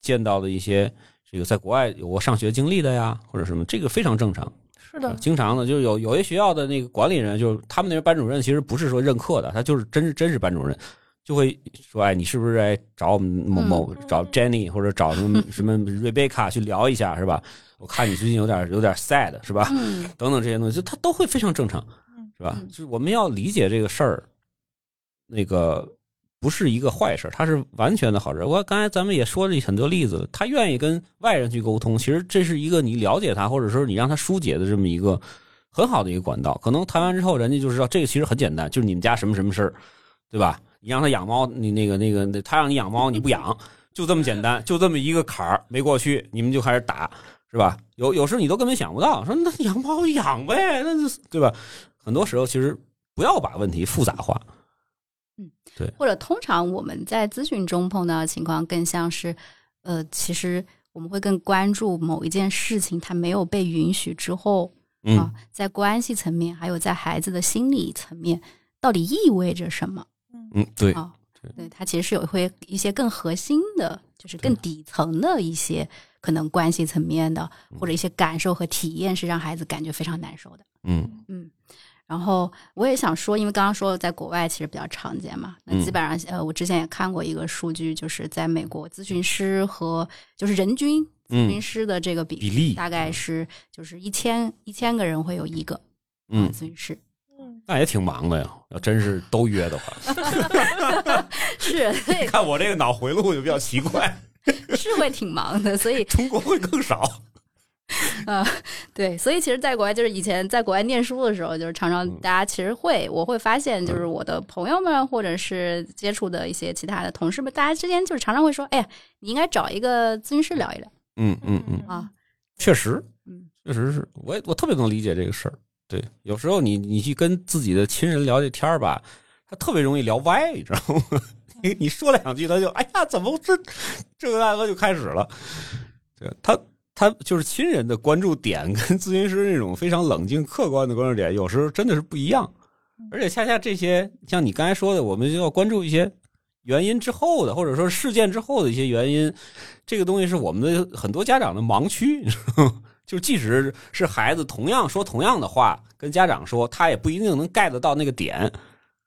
见到的一些这个在国外有过上学经历的呀，或者什么，这个非常正常。是的，经常的，就是有有些学校的那个管理人，就是他们那边班主任，其实不是说任课的，他就是真是真是班主任，就会说，哎，你是不是来找我们某某、嗯找 Jenny 或者找什么什么 Rebecca 去聊一下，是吧？我看你最近有点有点 sad，是吧？嗯等等这些东西，就他都会非常正常嗯，是吧嗯？就是我们要理解这个事儿，那个不是一个坏事，它是完全的好事。我刚才咱们也说了很多例子，他愿意跟外人去沟通，其实这是一个你了解他，或者说你让他疏解的这么一个很好的一个管道。可能谈完之后，人家就知道这个其实很简单，就是你们家什么什么事儿，对吧？你让他养猫，你那个那个，他让你养猫，你不养，就这么简单，就这么一个坎儿没过去，你们就开始打。是吧？有有时候你都根本想不到，说那养猫养呗，那是对吧？很多时候其实不要把问题复杂化。或者通常我们在咨询中碰到的情况，更像是，呃，其实我们会更关注某一件事情它没有被允许之后嗯。啊，在关系层面，还有在孩子的心理层面，到底意味着什么？嗯，对，啊对，对，它其实是有会一些更核心的，就是更底层的一些可能关系层面的，或者一些感受和体验，是让孩子感觉非常难受的。嗯。嗯，然后我也想说，因为刚刚说在国外其实比较常见嘛，那嗯。基本上呃，我之前也看过一个数据，就是在美国咨询师和就是人均咨询嗯师的这个比比例大概是就是一千一千个人会有一个嗯。咨，询师，嗯。那也挺忙的呀。要真是都约的话，是对看我这个脑回路就比较奇怪，是会挺忙的，所以中国会更少。呃，对，所以其实，在国外就是以前在国外念书的时候，就是常常嗯大家其实会，我会发现，就是我的朋友们或者是接触的一些其他的同事们，大家之间就是常常会说，哎呀，你应该找一个咨询师聊一聊嗯嗯嗯，啊，确实，嗯确实是我也我特别能理解这个事儿。对，有时候你你去跟自己的亲人聊这天儿吧，他特别容易聊歪，你知道吗？你你说两句，他就哎呀，怎么这这个大哥就开始了。对，他他就是亲人的关注点 跟咨询师那种非常冷静客观的关注点，有时候真的是不一样。而且恰恰这些，像你刚才说的，我们就要关注一些原因之后的，或者说事件之后的一些原因。这个东西是我们的很多家长的盲区，你知道吗？就即使是孩子同样说同样的话，跟家长说，他也不一定能 get 到那个点。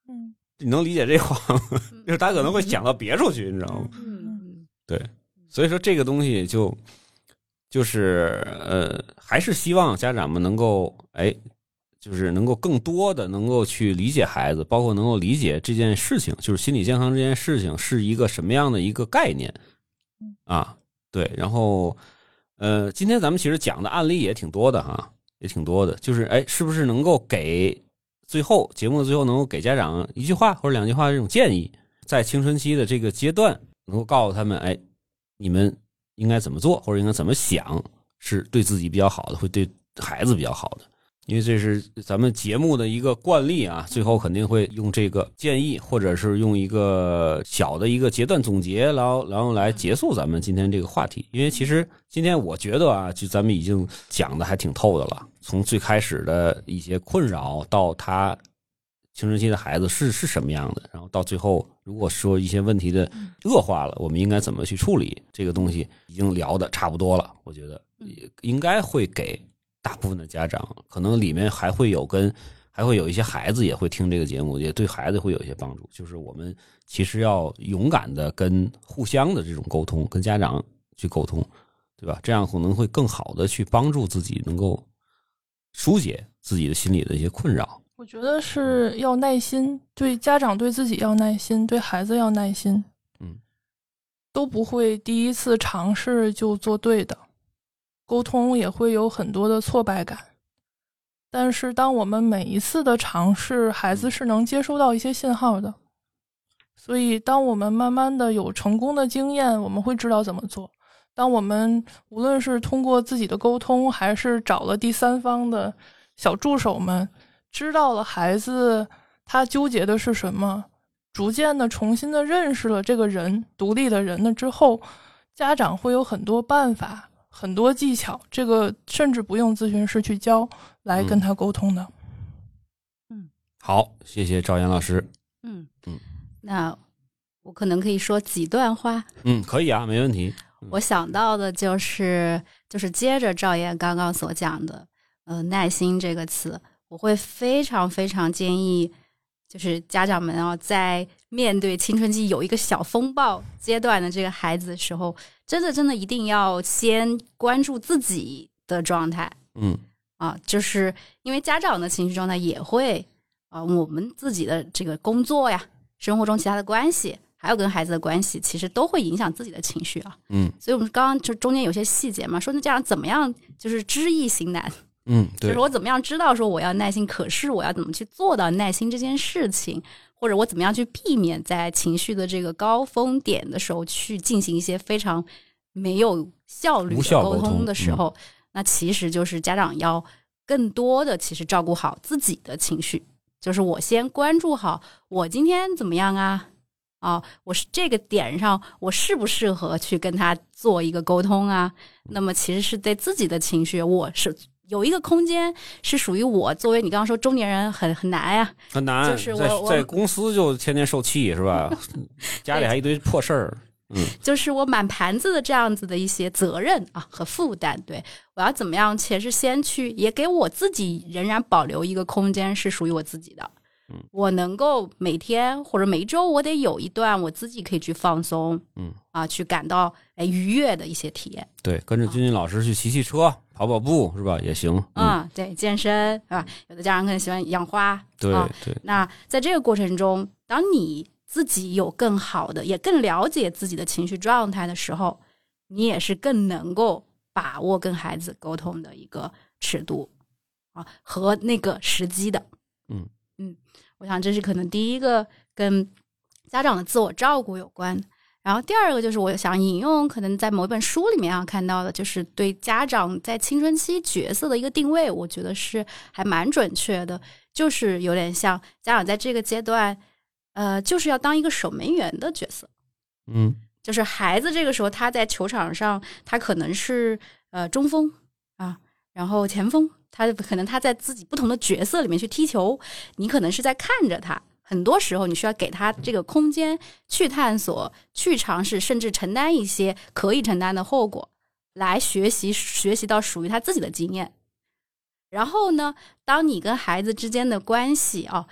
嗯你能理解这话吗？就是他可能会想到别处去，你知道吗？嗯对，所以说这个东西就就是呃，还是希望家长们能够哎，就是能够更多的能够去理解孩子，包括能够理解这件事情，就是心理健康这件事情是一个什么样的一个概念啊？对，然后呃，今天咱们其实讲的案例也挺多的哈，也挺多的，就是哎，是不是能够给最后节目的最后能够给家长一句话或者两句话这种建议，在青春期的这个阶段，能够告诉他们，哎，你们应该怎么做，或者应该怎么想，是对自己比较好的，会对孩子比较好的。因为这是咱们节目的一个惯例啊，最后肯定会用这个建议，或者是用一个小的一个阶段总结，然后然后来结束咱们今天这个话题。因为其实今天我觉得啊，就咱们已经讲的还挺透的了，从最开始的一些困扰到他青春期的孩子是是什么样的，然后到最后如果说一些问题的恶化了，我们应该怎么去处理？这个东西已经聊的差不多了，我觉得也应该会给大部分的家长，可能里面还会有跟还会有一些孩子也会听这个节目，也对孩子会有一些帮助。就是我们其实要勇敢的跟互相的这种沟通，跟家长去沟通，对吧？这样可能会更好的去帮助自己，能够疏解自己的心理的一些困扰。我觉得是要耐心，对家长对自己要耐心，对孩子要耐心。嗯，都不会第一次尝试就做对的，沟通也会有很多的挫败感。但是，当我们每一次的尝试，孩子是能接收到一些信号的。所以，当我们慢慢的有成功的经验，我们会知道怎么做。当我们无论是通过自己的沟通，还是找了第三方的小助手们，知道了孩子他纠结的是什么，逐渐的重新的认识了这个人独立的人了之后，家长会有很多办法、很多技巧，这个甚至不用咨询师去教来跟他沟通的。嗯好，谢谢赵岩老师。嗯嗯，那我可能可以说几段话。嗯，可以啊，没问题。我想到的就是，就是接着赵岩刚刚所讲的，呃，耐心这个词，我会非常非常建议，就是家长们啊在面对青春期有一个小风暴阶段的这个孩子的时候，真的真的一定要先关注自己的状态嗯啊，就是因为家长的情绪状态也会啊，我们自己的这个工作呀，生活中其他的关系，还有跟孩子的关系，其实都会影响自己的情绪啊。嗯所以我们刚刚就中间有些细节嘛，说那家长怎么样，就是知易行难，嗯，对就是，我怎么样知道说我要耐心，可是我要怎么去做到耐心这件事情，或者我怎么样去避免在情绪的这个高峰点的时候去进行一些非常没有效率的效沟通的时候，那其实就是家长要更多的其实照顾好自己的情绪，就是我先关注好我今天怎么样啊。啊，我是这个点上，我适不适合去跟他做一个沟通啊？那么其实是对自己的情绪，我是有一个空间是属于我。作为你刚刚说中年人很很难呀、很难，就是我我在公司就天天受气是吧？家里还一堆破事儿。嗯就是我满盘子的这样子的一些责任啊和负担。对我要怎么样，且是先去也给我自己仍然保留一个空间是属于我自己的。嗯我能够每天或者每一周，我得有一段我自己可以去放松，嗯啊，去感到哎愉悦的一些体验。对，跟着君君老师去骑骑车、跑跑步是吧？也行。嗯，啊，对，健身啊，有的家长可能喜欢养花，对啊对，那在这个过程中，当你自己有更好的，也更了解自己的情绪状态的时候，你也是更能够把握跟孩子沟通的一个尺度啊和那个时机的。嗯嗯，我想这是可能第一个跟家长的自我照顾有关。然后第二个就是我想引用，可能在某一本书里面啊看到的，就是对家长在青春期角色的一个定位，我觉得是还蛮准确的，就是有点像家长在这个阶段，呃，就是要当一个守门员的角色。嗯就是孩子这个时候他在球场上，他可能是呃中锋啊，然后前锋，他可能他在自己不同的角色里面去踢球，你可能是在看着他。很多时候，你需要给他这个空间去探索、去尝试，甚至承担一些可以承担的后果，来学习学习到属于他自己的经验。然后呢，当你跟孩子之间的关系啊，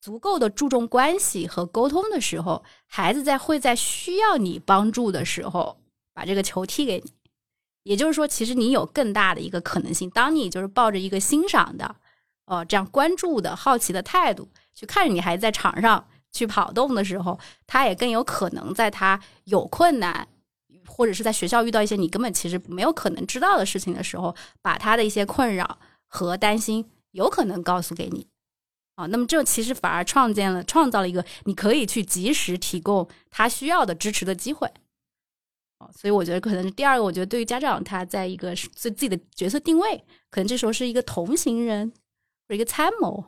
足够的注重关系和沟通的时候，孩子在会在需要你帮助的时候，把这个球踢给你。也就是说，其实你有更大的一个可能性，当你就是抱着一个欣赏的、哦这样关注的好奇的态度去看着你孩子在场上去跑动的时候，他也更有可能在他有困难。或者是在学校遇到一些你根本其实没有可能知道的事情的时候，把他的一些困扰和担心有可能告诉给你。啊，那么这其实反而创建了、创造了一个你可以去及时提供他需要的支持的机会。哦，所以我觉得可能第二个，我觉得对于家长他在一个自自己的角色定位，可能这时候是一个同行人或一个参谋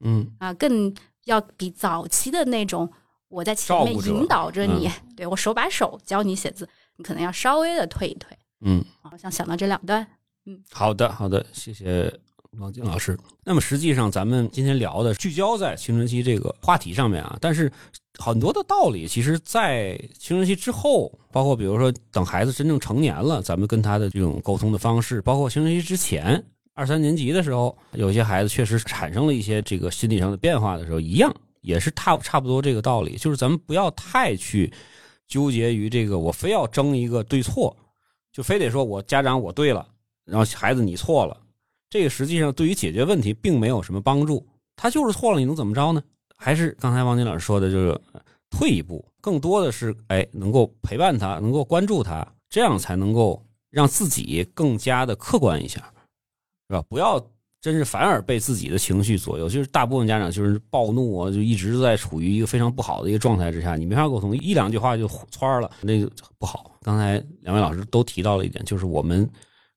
嗯啊，更要比早期的那种我在前面引导着你，嗯 对我手把手教你写字，你可能要稍微的退一退。嗯，好像想想到这两段，嗯好的好的，谢谢王静老师。那么实际上咱们今天聊的聚焦在青春期这个话题上面啊，但是很多的道理，其实，在青春期之后，包括比如说等孩子真正成年了，咱们跟他的这种沟通的方式，包括青春期之前二三年级的时候，有些孩子确实产生了一些这个心理上的变化的时候，一样也是差差不多这个道理，就是咱们不要太去纠结于这个，我非要争一个对错，就非得说我家长我对了，然后孩子你错了，这个实际上对于解决问题并没有什么帮助。他就是错了，你能怎么着呢？还是刚才王金老师说的，就是退一步，更多的是哎，能够陪伴他，能够关注他，这样才能够让自己更加的客观一下，是吧？不要真是反而被自己的情绪左右。就是大部分家长就是暴怒啊，就一直在处于一个非常不好的一个状态之下，你没法沟通，一两句话就窜了，那个不好。刚才两位老师都提到了一点，就是我们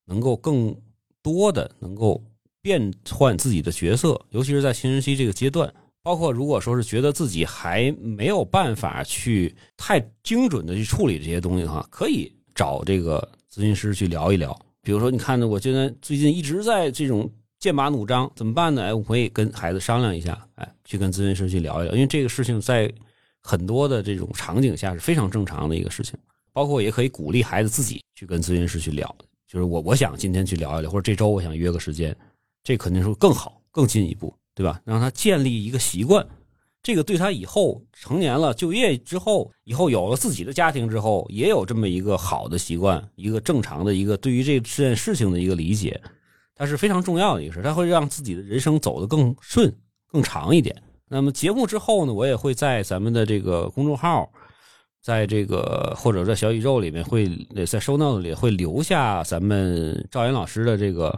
能够更多的能够变换自己的角色，尤其是在青春期这个阶段。包括如果说是觉得自己还没有办法去太精准的去处理这些东西的话，可以找这个咨询师去聊一聊。比如说，你看呢我现在最近一直在这种剑拔弩张，怎么办呢？哎，我可以跟孩子商量一下，哎，去跟咨询师去聊一聊，因为这个事情在很多的这种场景下是非常正常的一个事情。包括也可以鼓励孩子自己去跟咨询师去聊，就是我我想今天去聊一聊，或者这周我想约个时间，这肯定是更好、更进一步，对吧？让他建立一个习惯，这个对他以后成年了、就业之后，以后有了自己的家庭之后，也有这么一个好的习惯，一个正常的一个对于这件事情的一个理解，它是非常重要的一个事，它会让自己的人生走得更顺、更长一点。那么节目之后呢，我也会在咱们的这个公众号。在这个或者在小宇宙里面会在收 note 里会留下咱们赵岩老师的这个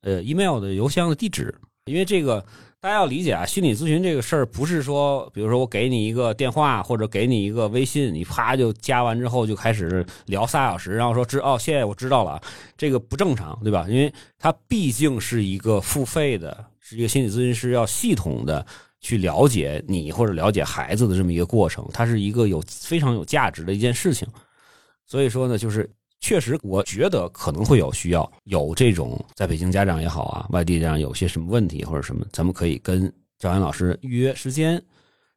呃 email 的邮箱的地址，因为这个大家要理解啊，心理咨询这个事儿不是说，比如说我给你一个电话或者给你一个微信，你啪就加完之后就开始聊仨小时，然后说知哦谢谢我知道了，这个不正常对吧？因为它毕竟是一个付费的，是一个心理咨询师要系统的。去了解你或者了解孩子的这么一个过程，它是一个有非常有价值的一件事情。所以说呢，就是确实我觉得可能会有需要，有这种在北京家长也好啊，外地家长有些什么问题或者什么，咱们可以跟赵岩老师预约时间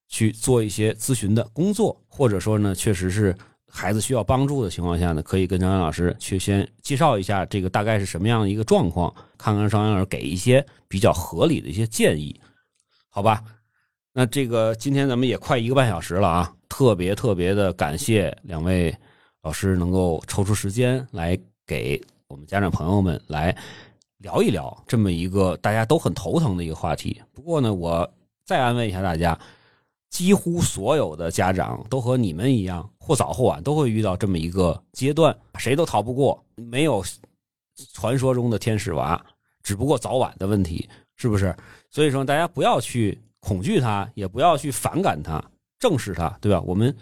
去做一些咨询的工作，或者说呢，确实是孩子需要帮助的情况下呢，可以跟赵岩老师去先介绍一下这个大概是什么样的一个状况，看看赵岩老师给一些比较合理的一些建议。好吧，那这个今天咱们也快一个半小时了啊，特别特别的感谢两位老师能够抽出时间来给我们家长朋友们来聊一聊这么一个大家都很头疼的一个话题。不过呢，我再安慰一下大家，几乎所有的家长都和你们一样，或早或晚都会遇到这么一个阶段，谁都逃不过，没有传说中的天使娃，只不过早晚的问题，是不是？所以说，大家不要去恐惧它，也不要去反感它，正视它，对吧？我们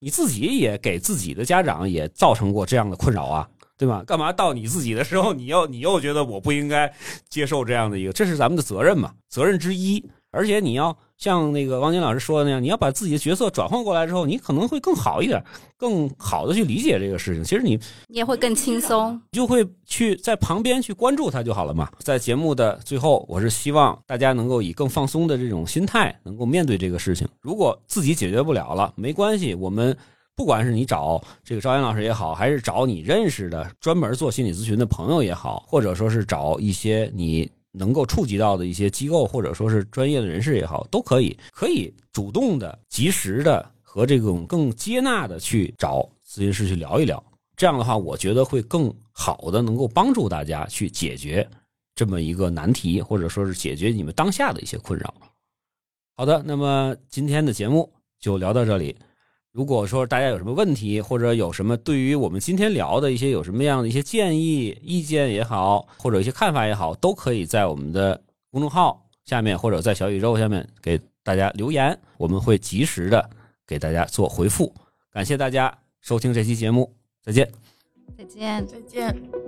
你自己也给自己的家长也造成过这样的困扰啊，对吧？干嘛到你自己的时候，你又你又觉得我不应该接受这样的一个，这是咱们的责任嘛，责任之一。而且你要像那个王晶老师说的那样，你要把自己的角色转换过来之后，你可能会更好一点，更好的去理解这个事情。其实你你也会更轻松，就会去在旁边去关注他就好了嘛。在节目的最后，我是希望大家能够以更放松的这种心态，能够面对这个事情。如果自己解决不了了，没关系，我们不管是你找这个赵岩老师也好，还是找你认识的专门做心理咨询的朋友也好，或者说是找一些你。能够触及到的一些机构或者说是专业的人士也好，都可以可以主动的、及时的和这种更接纳的去找咨询师去聊一聊。这样的话，我觉得会更好的能够帮助大家去解决这么一个难题，或者说是解决你们当下的一些困扰。好的，那么今天的节目就聊到这里。如果说大家有什么问题，或者有什么对于我们今天聊的一些有什么样的一些建议、意见也好，或者一些看法也好，都可以在我们的公众号下面或者在小宇宙下面给大家留言，我们会及时的给大家做回复。感谢大家收听这期节目，再见。再见，再见。